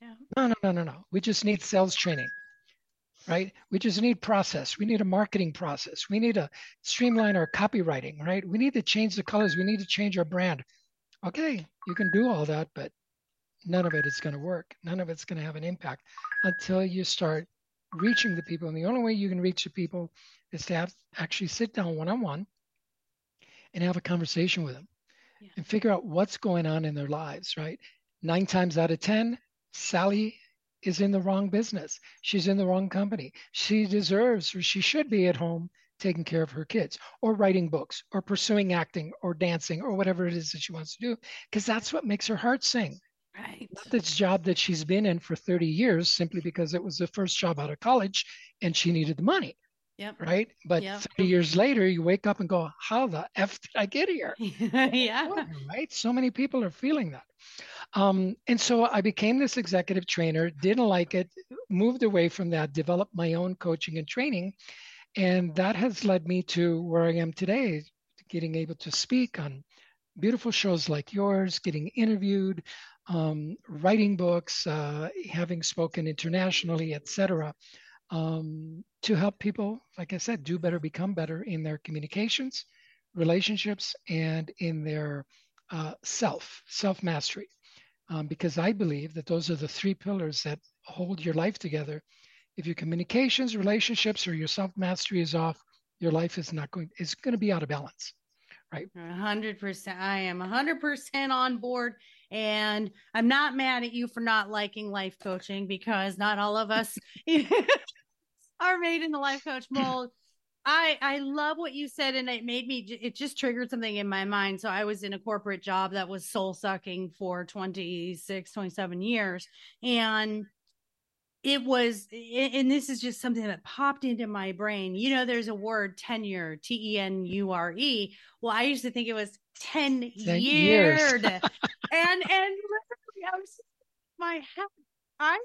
Yeah. No, no, no, no, no. We just need sales training, right? We just need process. We need a marketing process. We need to streamline our copywriting, right? We need to change the colors. We need to change our brand. Okay, you can do all that, but none of it is going to work. None of it's going to have an impact until you start reaching the people. And the only way you can reach the people is to have actually sit down one on one and have a conversation with them Yeah. and figure out what's going on in their lives, right? Nine times out of 10, Sally is in the wrong business. She's in the wrong company. She deserves or she should be at home taking care of her kids or writing books or pursuing acting or dancing or whatever it is that she wants to do because that's what makes her heart sing Right. not this job that she's been in for 30 years simply because it was the first job out of college and she needed the money Yep. right but Yep. 30 years later you wake up and go how the f did i get here yeah. right so many people are feeling that um, and so i became this executive trainer didn't like it moved away from that developed my own coaching and training and that has led me to where i am today getting able to speak on beautiful shows like yours getting interviewed um, writing books uh, having spoken internationally etc um, to help people like i said do better become better in their communications relationships and in their uh, self self mastery um, because i believe that those are the three pillars that hold your life together if your communications relationships or your self mastery is off your life is not going is going to be out of balance right hundred percent. I am hundred percent on board, and I'm not mad at you for not liking life coaching because not all of us are made in the life coach mold. I I love what you said, and it made me. It just triggered something in my mind. So I was in a corporate job that was soul sucking for 26, 27 years, and it was and this is just something that popped into my brain you know there's a word tenure t-e-n-u-r-e well i used to think it was 10, 10 years. and and literally i was my head i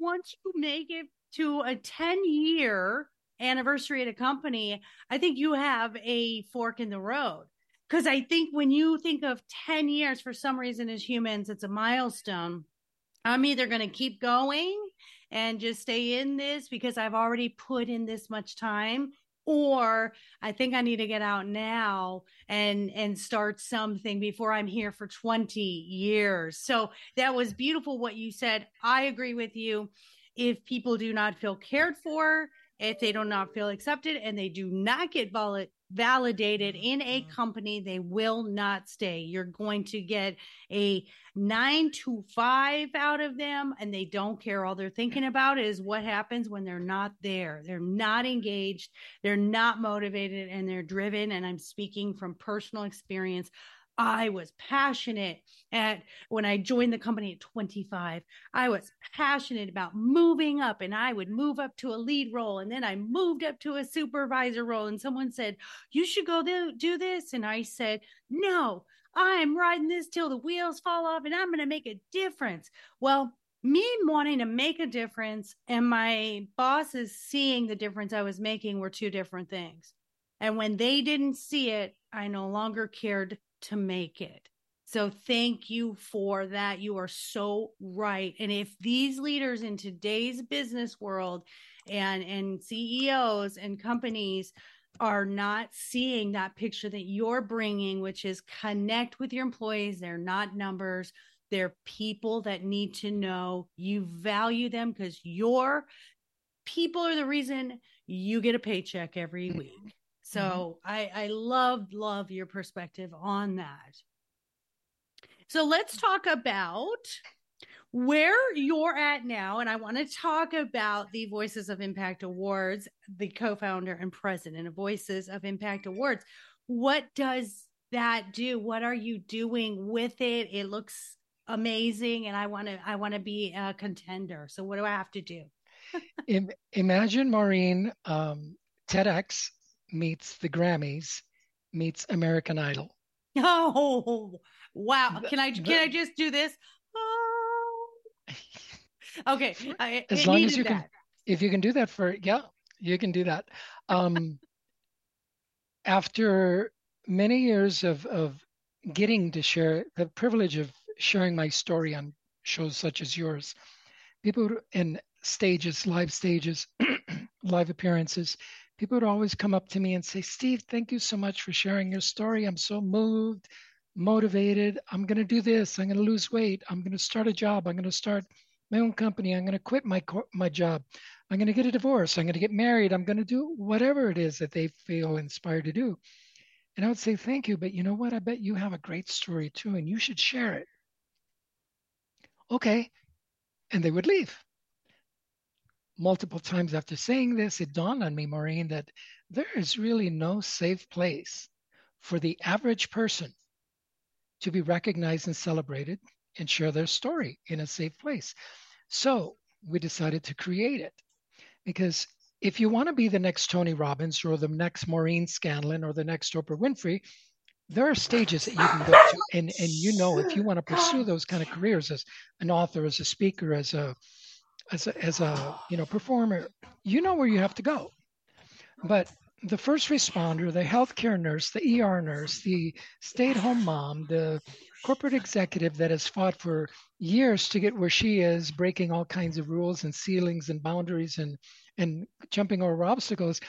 once you make it to a 10 year anniversary at a company. I think you have a fork in the road. Because i think when you think of 10 years for some reason as humans it's a milestone. I'm either going to keep going and just stay in this because I've already put in this much time or I think I need to get out now and and start something before I'm here for 20 years. So that was beautiful what you said. I agree with you. If people do not feel cared for, if they do not feel accepted and they do not get val- validated in a mm-hmm. company, they will not stay. You're going to get a nine to five out of them, and they don't care. All they're thinking about is what happens when they're not there. They're not engaged, they're not motivated, and they're driven. And I'm speaking from personal experience. I was passionate at when I joined the company at 25. I was passionate about moving up and I would move up to a lead role and then I moved up to a supervisor role and someone said, "You should go do, do this." And I said, "No, I'm riding this till the wheels fall off and I'm going to make a difference." Well, me wanting to make a difference and my bosses seeing the difference I was making were two different things. And when they didn't see it, I no longer cared to make it. So thank you for that. You are so right. And if these leaders in today's business world and and CEOs and companies are not seeing that picture that you're bringing, which is connect with your employees, they're not numbers. They're people that need to know you value them because your people are the reason you get a paycheck every mm-hmm. week. So I, I love, love your perspective on that. So let's talk about where you're at now. And I want to talk about the Voices of Impact Awards, the co founder and president of Voices of Impact Awards. What does that do? What are you doing with it? It looks amazing and I want to I want to be a contender. So what do I have to do? Imagine Maureen um, TEDx meets the Grammys meets American Idol. Oh, wow. Can I can I just do this? Oh. Okay. I, As long as you can, if you can do that for, yeah, you can do that. Um, after many years of, of getting to share the privilege of sharing my story on shows such as yours, people in stages, live stages, live appearances, people would always come up to me and say, Steve, thank you so much for sharing your story. I'm so moved, motivated. I'm going to do this. I'm going to lose weight. I'm going to start a job. I'm going to start my own company. I'm going to quit my my job. I'm going to get a divorce. I'm going to get married. I'm going to do whatever it is that they feel inspired to do. And I would say, thank you. But you know what? I bet you have a great story too, and you should share it. Okay. And they would leave. Multiple times after saying this, it dawned on me, Maureen, that there is really no safe place for the average person to be recognized and celebrated and share their story in a safe place. So we decided to create it because if you want to be the next Tony Robbins or the next Maureen Scanlon or the next Oprah Winfrey, there are stages that you can go to. And, and you know, if you want to pursue those kind of careers as an author, as a speaker, as a as a, as a you know performer, you know where you have to go. But the first responder, the healthcare nurse, the ER nurse, the stay-at-home mom, the corporate executive that has fought for years to get where she is, breaking all kinds of rules and ceilings and boundaries and and jumping over obstacles,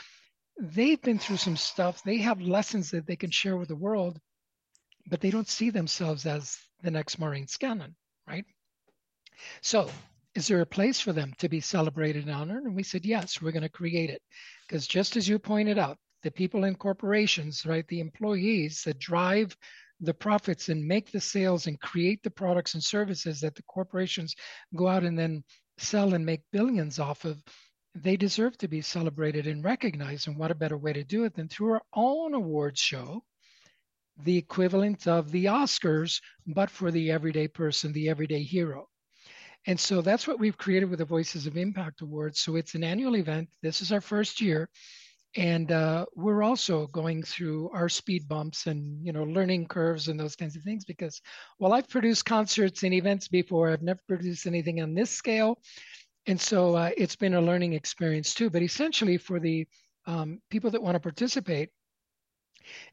they've been through some stuff. They have lessons that they can share with the world, but they don't see themselves as the next Maureen Scanlon, right? So is there a place for them to be celebrated and honored? And we said, yes, we're going to create it. Because just as you pointed out, the people in corporations, right, the employees that drive the profits and make the sales and create the products and services that the corporations go out and then sell and make billions off of, they deserve to be celebrated and recognized. And what a better way to do it than through our own awards show, the equivalent of the Oscars, but for the everyday person, the everyday hero. And so that's what we've created with the Voices of Impact Awards. So it's an annual event. This is our first year. And uh, we're also going through our speed bumps and you know learning curves and those kinds of things because while I've produced concerts and events before, I've never produced anything on this scale, and so uh, it's been a learning experience too. But essentially, for the um, people that want to participate,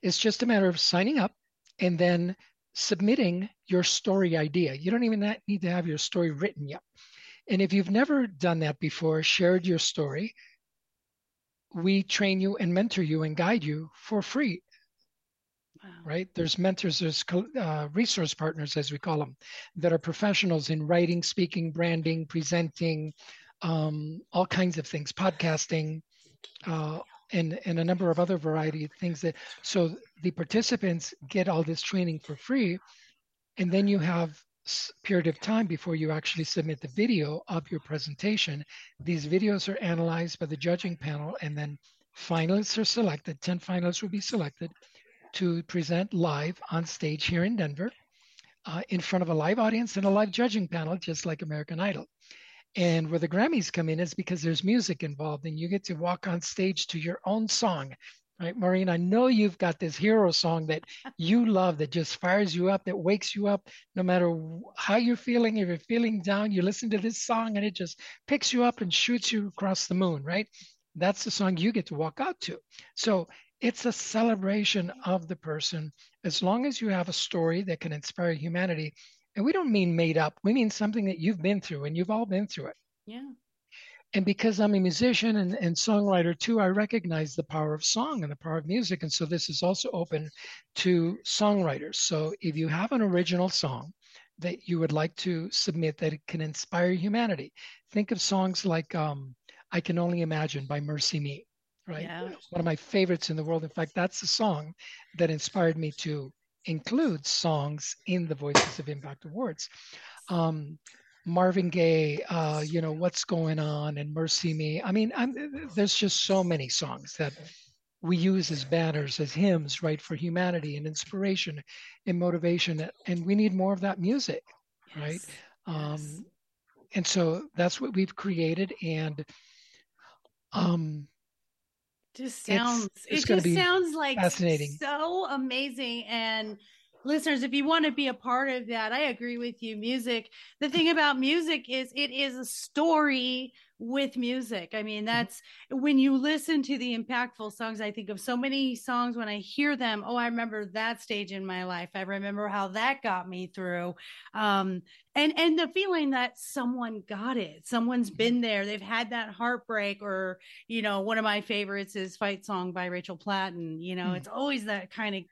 it's just a matter of signing up and then submitting your story idea. You don't even need to have your story written yet. And if you've never done that before, shared your story, we train you and mentor you and guide you for free. Right? There's mentors, there's uh, resource partners, as we call them, that are professionals in writing, speaking, branding, presenting, um, all kinds of things, podcasting, uh, and, and a number of other variety of things that so the participants get all this training for free and then you have period of time before you actually submit the video of your presentation. These videos are analyzed by the judging panel and then finalists are selected. 10 finalists will be selected to present live on stage here in denver uh, in front of a live audience and a live judging panel just like american idol. And where the Grammys come in is because there's music involved and you get to walk on stage to your own song. Right, Maureen, I know you've got this hero song that you love that just fires you up, that wakes you up no matter how you're feeling. If you're feeling down, you listen to this song and it just picks you up and shoots you across the moon, right? That's the song you get to walk out to. So it's a celebration of the person. As long as you have a story that can inspire humanity, and we don't mean made up, we mean something that you've been through and you've all been through it. Yeah. And because I'm a musician and, and songwriter too, I recognize the power of song and the power of music. And so this is also open to songwriters. So if you have an original song that you would like to submit that it can inspire humanity, think of songs like um, I Can Only Imagine by MercyMe, right? Yeah. One of my favorites in the world. In fact, that's the song that inspired me to include songs in the Voices of Impact Awards. Um, Marvin Gaye, uh, you know, What's Going On and MercyMe. I mean, I'm, there's just so many songs that we use as banners, as hymns, right, for humanity and inspiration and motivation. And we need more of that music, right? Yes. Um, and so that's what we've created. And um, just sounds it's it just sounds like fascinating. so amazing and listeners if you want to be a part of that i agree with you music. The thing about music is it is a story with music. I mean that's when you listen to the impactful songs i think of so many songs when i hear them oh i remember that stage in my life. I remember how that got me through. Um and and the feeling that someone got it someone's been there they've had that heartbreak or you know, one of my favorites is Fight Song by Rachel Platten. You know, Mm. it's always that kind of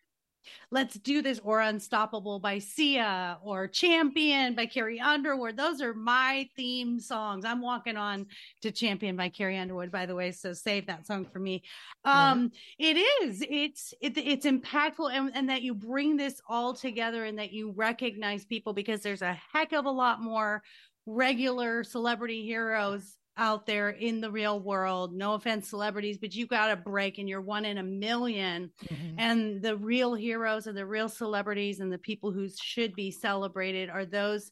let's do this or Unstoppable by Sia or Champion by Carrie Underwood. Those are my theme songs. I'm walking on to Champion by Carrie Underwood, by the way. So save that song for me. Um, it is, it's, it, it's impactful and, and that you bring this all together and that you recognize people because there's a heck of a lot more regular celebrity heroes out there in the real world. No offense, celebrities, but you got a break and you're one in a million. Mhm. And the real heroes and the real celebrities and the people who should be celebrated are those.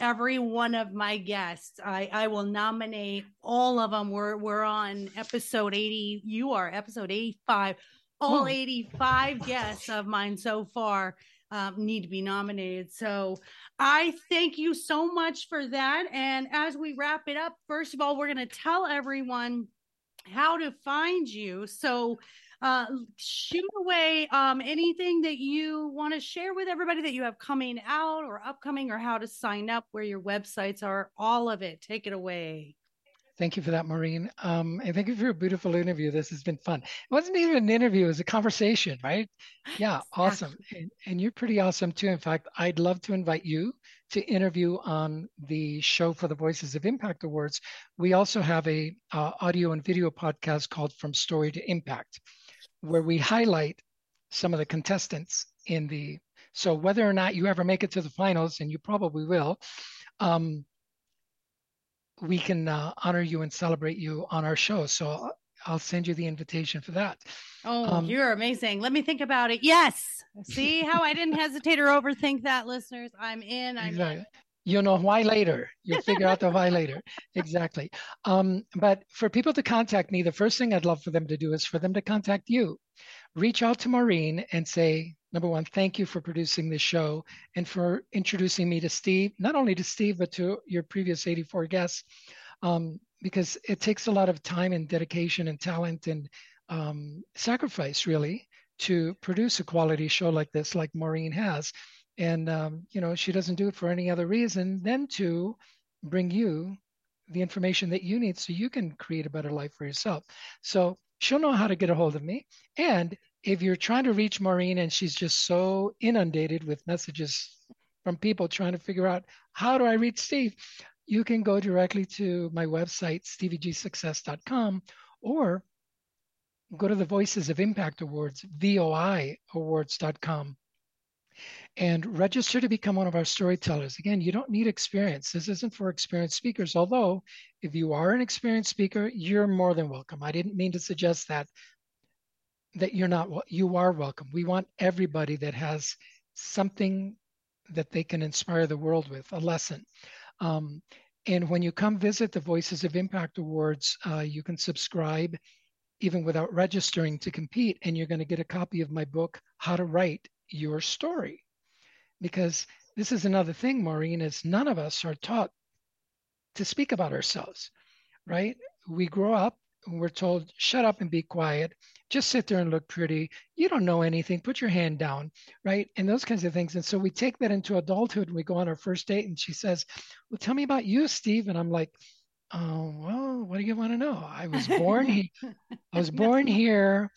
Every one of my guests, I, I will nominate all of them. We're we're on episode eighty. You are episode eighty five. All Oh. eighty five guests of mine so far um, need to be nominated. So I thank you so much for that. And as we wrap it up, first of all, we're going to tell everyone how to find you. So uh, shoot away um, anything that you want to share with everybody that you have coming out or upcoming or how to sign up, where your websites are, all of it. Take it away. Thank you for that, Maureen. Um, and thank you for a beautiful interview. This has been fun. It wasn't even an interview, it was a conversation, right? Yeah, awesome. And, and you're pretty awesome too. In fact, I'd love to invite you to interview on the show for the Voices of Impact Awards. We also have a uh, audio and video podcast called From Story to Impact, where we highlight some of the contestants in the. So whether or not you ever make it to the finals, and you probably will, um, we can uh, honor you and celebrate you on our show. So I'll- I'll send you the invitation for that. Oh, Um, you're amazing. Let me think about it. Yes. See how I didn't hesitate or overthink that, listeners. I'm in. I'm Exactly. in. You'll know why later. You'll figure out the why later. Exactly. Um, but for people to contact me, the first thing I'd love for them to do is for them to contact you. Reach out to Maureen and say, number one, thank you for producing this show and for introducing me to Steve, not only to Steve, but to your previous 84 guests. Um, because it takes a lot of time and dedication and talent and um, sacrifice, really, to produce a quality show like this, like Maureen has and um, you know she doesn't do it for any other reason than to bring you the information that you need so you can create a better life for yourself so she'll know how to get a hold of me and if you're trying to reach maureen and she's just so inundated with messages from people trying to figure out how do i reach steve you can go directly to my website steviegsuccess.com or go to the voices of impact awards voi awards.com and register to become one of our storytellers. Again, you don't need experience. This isn't for experienced speakers, although if you are an experienced speaker, you're more than welcome. I didn't mean to suggest that that you're not you are welcome. We want everybody that has something that they can inspire the world with, a lesson. Um, and when you come visit the Voices of Impact Awards, uh, you can subscribe even without registering to compete, and you're going to get a copy of my book, How to Write Your Story because this is another thing, Maureen, is none of us are taught to speak about ourselves, right? We grow up we're told, shut up and be quiet, just sit there and look pretty. You don't know anything, put your hand down, right? And those kinds of things. And so we take that into adulthood and we go on our first date and she says, Well, tell me about you, Steve. And I'm like, Oh, well, what do you want to know? I was born here. I was born here.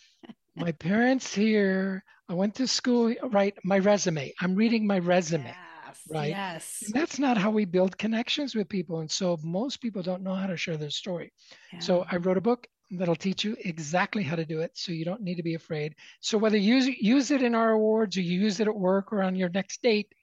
My parents here. I went to school, right? My resume. I'm reading my resume. Yes. Right? Yes. And that's not how we build connections with people. And so most people don't know how to share their story. So I wrote a book that'll teach you exactly how to do it. So you don't need to be afraid. So whether you use, use it in our awards or you use it at work or on your next date,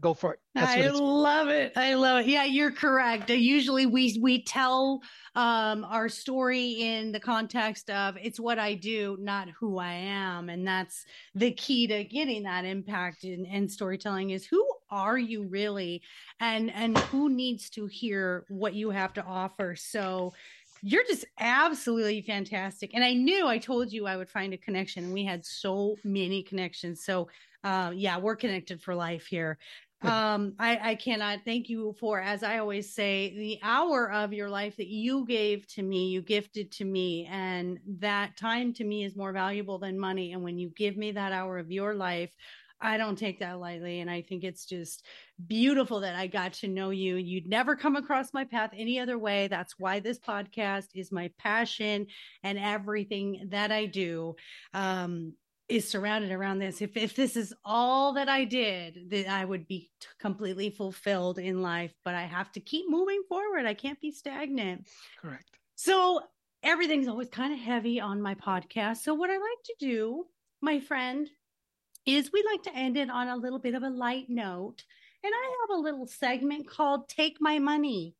go for it. I love it. I love it. Yeah, you're correct. Uh, Usually we we tell um our story in the context of it's what I do, not who I am. And that's the key to getting that impact in, in storytelling is who are you really and and who needs to hear what you have to offer. So you're just absolutely fantastic. And I knew I told you I would find a connection. We had so many connections. So uh, yeah, we're connected for life here. Um, I, I cannot thank you for, as I always say, the hour of your life that you gave to me, you gifted to me. And that time to me is more valuable than money. And when you give me that hour of your life, I don't take that lightly. And I think it's just beautiful that I got to know you. You'd never come across my path any other way. That's why this podcast is my passion and everything that I do. Um, is surrounded around this. If if this is all that I did, then I would be t- completely fulfilled in life. But I have to keep moving forward. I can't be stagnant. correct. So everything's always kind of heavy on my podcast. So what I like to do, my friend, is we like to end it on a little bit of a light note. And I have a little segment called Take My Money.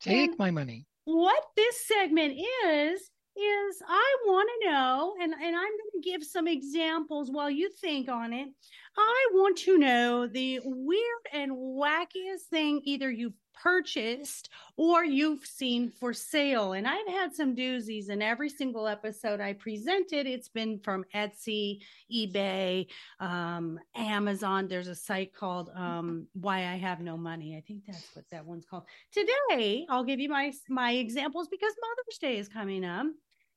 Take And- my money. What this segment is is I want to know, and, and I'm going to give some examples while you think on it. I want to know the weird and wackiest thing either you've purchased or you've seen for sale. And I've had some doozies in every single episode I presented. It's been from Etsy, eBay, um, Amazon. There's a site called um, Why I Have No Money. I think that's what that one's called. Today, I'll give you my my examples because Mother's Day is coming up.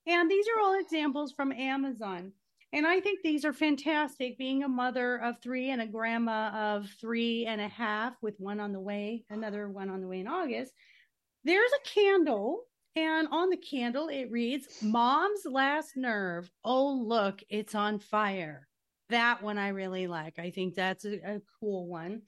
And these are all examples from Amazon. And I think these are fantastic. Being a mother of three and a grandma of three and a half, with one on the way, another one on the way in August, there's a candle. And on the candle, it reads, Mom's Last Nerve. Oh, look, it's on fire. That one I really like. I think that's a, a cool one.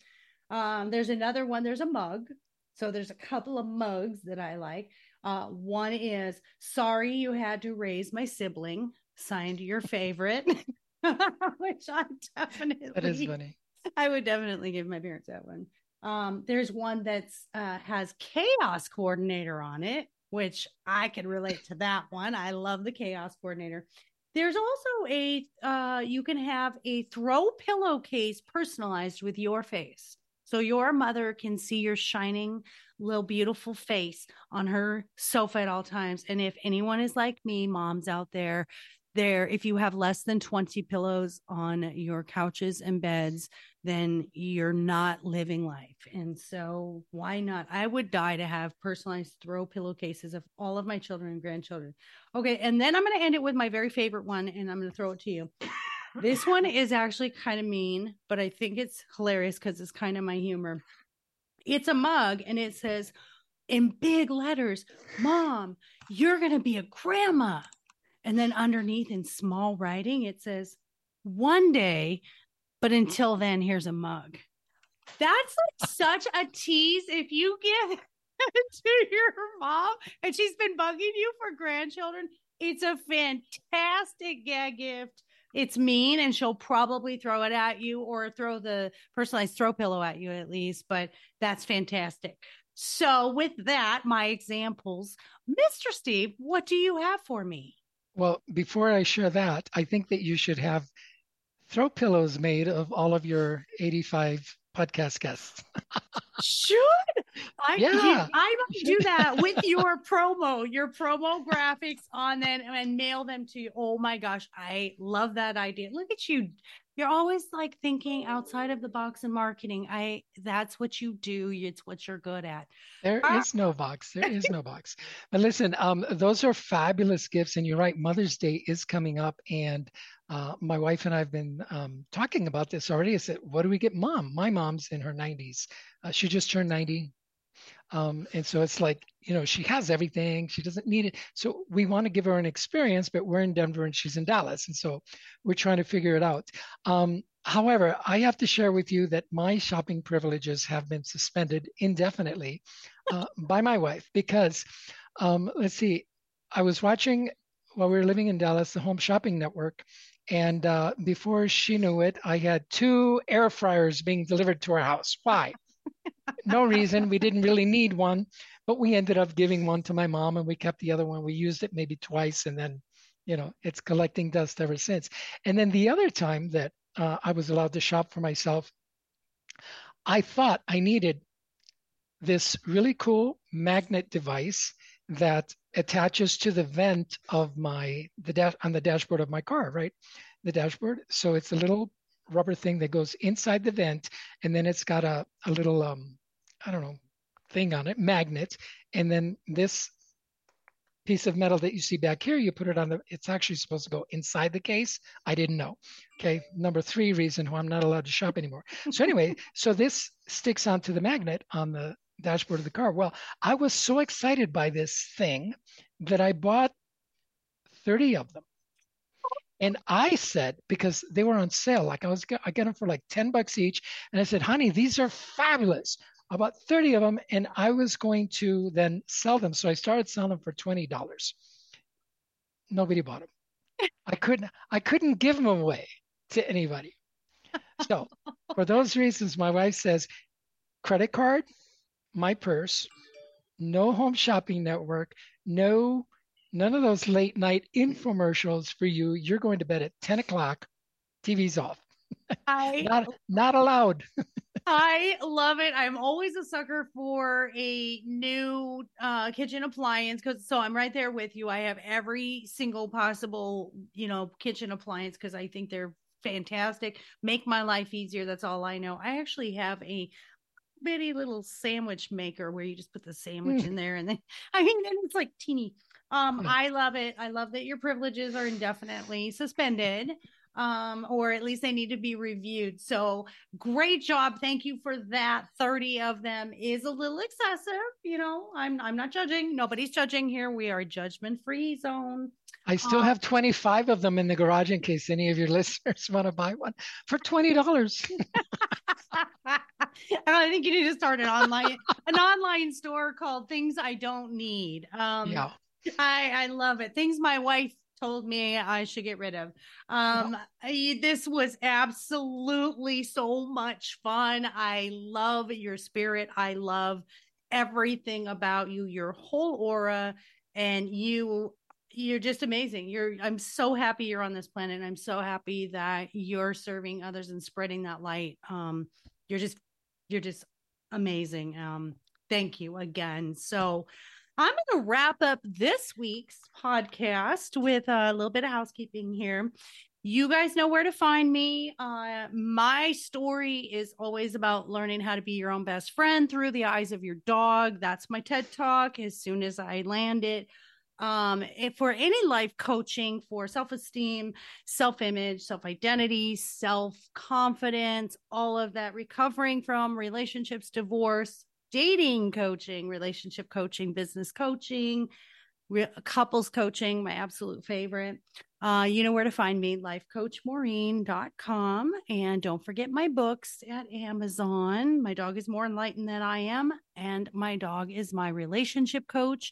Um, there's another one, there's a mug. So there's a couple of mugs that I like. Uh, one is sorry you had to raise my sibling, signed your favorite, which I definitely That is funny. I would definitely give my parents that one. Um, there's one that's uh, has chaos coordinator on it, which I could relate to that one. I love the chaos coordinator. There's also a uh, you can have a throw pillowcase personalized with your face. So your mother can see your shining little beautiful face on her sofa at all times. And if anyone is like me, moms out there, there, if you have less than 20 pillows on your couches and beds, then you're not living life. And so why not? I would die to have personalized throw pillowcases of all of my children and grandchildren. Okay. And then I'm going to end it with my very favorite one and I'm going to throw it to you. This one is actually kind of mean, but I think it's hilarious because it's kind of my humor. It's a mug and it says in big letters, Mom, you're going to be a grandma. And then underneath in small writing, it says, One day, but until then, here's a mug. That's like such a tease. If you give to your mom and she's been bugging you for grandchildren, it's a fantastic gag gift. It's mean and she'll probably throw it at you or throw the personalized throw pillow at you at least, but that's fantastic. So, with that, my examples, Mr. Steve, what do you have for me? Well, before I share that, I think that you should have throw pillows made of all of your 85 podcast guests. Should I? Yeah. I might do that with your promo, your promo graphics on them, and mail them to you. Oh my gosh, I love that idea. Look at you. You're always like thinking outside of the box in marketing. I that's what you do. It's what you're good at. There Ah. is no box. There is no box. But listen, um, those are fabulous gifts, and you're right. Mother's Day is coming up, and uh, my wife and I have been um, talking about this already. I said, "What do we get, Mom?" My mom's in her 90s. Uh, she just turned 90, um, and so it's like you know she has everything. She doesn't need it. So we want to give her an experience, but we're in Denver and she's in Dallas, and so we're trying to figure it out. Um, however, I have to share with you that my shopping privileges have been suspended indefinitely uh, by my wife because um, let's see, I was watching while we were living in Dallas the Home Shopping Network, And uh, before she knew it, I had two air fryers being delivered to our house. Why? No reason. We didn't really need one, but we ended up giving one to my mom and we kept the other one. We used it maybe twice and then, you know, it's collecting dust ever since. And then the other time that uh, I was allowed to shop for myself, I thought I needed this really cool magnet device that attaches to the vent of my the dash on the dashboard of my car, right? The dashboard. So it's a little rubber thing that goes inside the vent, and then it's got a, a little um, I don't know, thing on it, magnet, and then this piece of metal that you see back here, you put it on the, it's actually supposed to go inside the case. I didn't know. Okay. Number three reason why I'm not allowed to shop anymore. So anyway, so this sticks onto the magnet on the dashboard of the car. Well, I was so excited by this thing that I bought 30 of them. And I said, because they were on sale, like I was, I got them for like 10 bucks each. And I said, honey, these are fabulous about 30 of them, and I was going to then sell them. So I started selling them for $20. Nobody bought them. I couldn't I couldn't give them away to anybody. So for those reasons, my wife says credit card, my purse, no home shopping network, no none of those late night infomercials for you. You're going to bed at 10 o'clock, TV's off. I not not allowed. I love it. I'm always a sucker for a new uh, kitchen appliance because so I'm right there with you. I have every single possible, you know, kitchen appliance because I think they're fantastic. Make my life easier. That's all I know. I actually have a bitty little sandwich maker where you just put the sandwich mm. in there and then I mean then it's like teeny. Um, I love it. I love that your privileges are indefinitely suspended um, or at least they need to be reviewed. So great job. Thank you for that. 30 of them is a little excessive. You know, I'm, I'm not judging. Nobody's judging here. We are a judgment free zone. I still um, have 25 of them in the garage in case any of your listeners want to buy one for $20. I think you need to start an online, an online store called things I don't need. Um, yeah. I, I love it. Things my wife told me I should get rid of. Um, I, this was absolutely so much fun. I love your spirit. I love everything about you, your whole aura, and you. You're just amazing. You're. I'm so happy you're on this planet. I'm so happy that you're serving others and spreading that light. Um, you're just, you're just amazing. Um, thank you again. So, I'm going to wrap up this week's podcast with a little bit of housekeeping here. You guys know where to find me. Uh, my story is always about learning how to be your own best friend through the eyes of your dog. That's my TED talk as soon as I land it. Um, for any life coaching for self esteem, self image, self identity, self confidence, all of that, recovering from relationships, divorce, dating coaching, relationship coaching, business coaching, re- couples coaching, my absolute favorite. Uh, you know where to find me, lifecoachmaureen.com. And don't forget my books at Amazon. My dog is more enlightened than I am, and my dog is my relationship coach.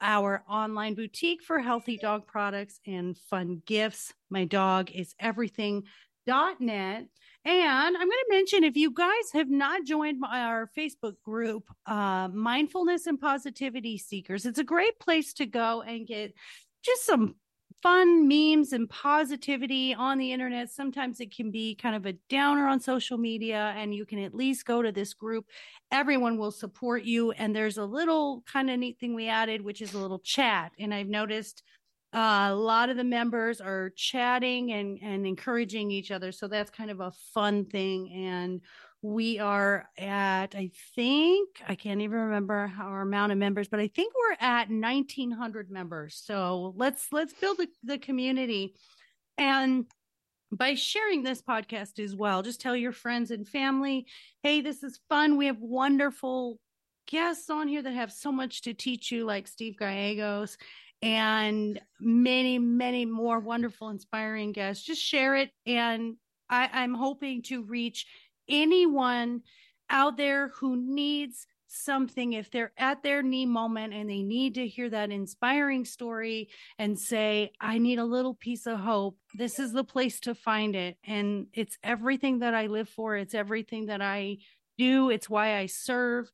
Our online boutique for healthy dog products and fun gifts. My dog is everything.net. And I'm going to mention if you guys have not joined my, our Facebook group, uh, Mindfulness and Positivity Seekers, it's a great place to go and get just some fun memes and positivity on the internet. Sometimes it can be kind of a downer on social media, and you can at least go to this group. Everyone will support you. And there's a little kind of neat thing we added, which is a little chat. And I've noticed uh, a lot of the members are chatting and, and encouraging each other. So that's kind of a fun thing. And we are at, I think, I can't even remember our amount of members, but I think we're at 1900 members. So let's, let's build the, the community. And by sharing this podcast as well, just tell your friends and family, hey, this is fun. We have wonderful guests on here that have so much to teach you, like Steve Gallegos and many, many more wonderful, inspiring guests. Just share it. And I, I'm hoping to reach anyone out there who needs something if they're at their knee moment and they need to hear that inspiring story and say i need a little piece of hope this is the place to find it and it's everything that i live for it's everything that i do it's why i serve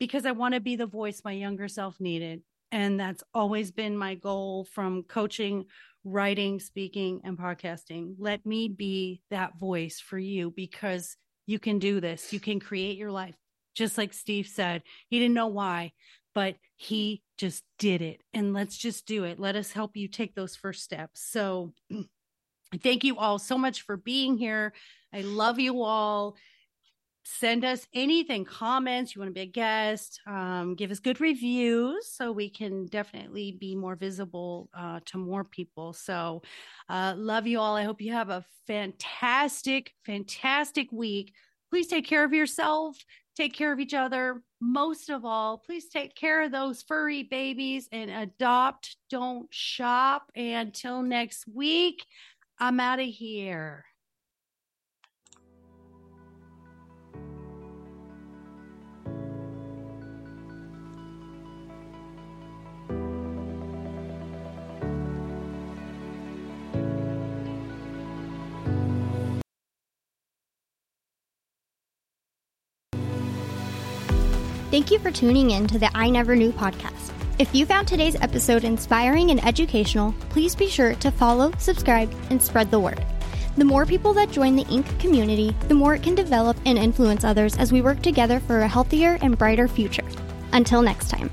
because i want to be the voice my younger self needed and that's always been my goal from coaching writing speaking and podcasting let me be that voice for you because you can do this you can create your life just like Steve said. He didn't know why, but he just did it. And let's just do it. Let us help you take those first steps. So, thank you all so much for being here. I love you all. Send us anything, comments, you want to be a guest, um, give us good reviews so we can definitely be more visible uh, to more people. So, uh, love you all. I hope you have a fantastic, fantastic week. Please take care of yourself take care of each other. Most of all, please take care of those furry babies and adopt, don't shop. Until next week, I'm out of here. Thank you for tuning in to the I Never Knew podcast. If you found today's episode inspiring and educational, please be sure to follow, subscribe, and spread the word. The more people that join the Inc. community, the more it can develop and influence others as we work together for a healthier and brighter future. Until next time.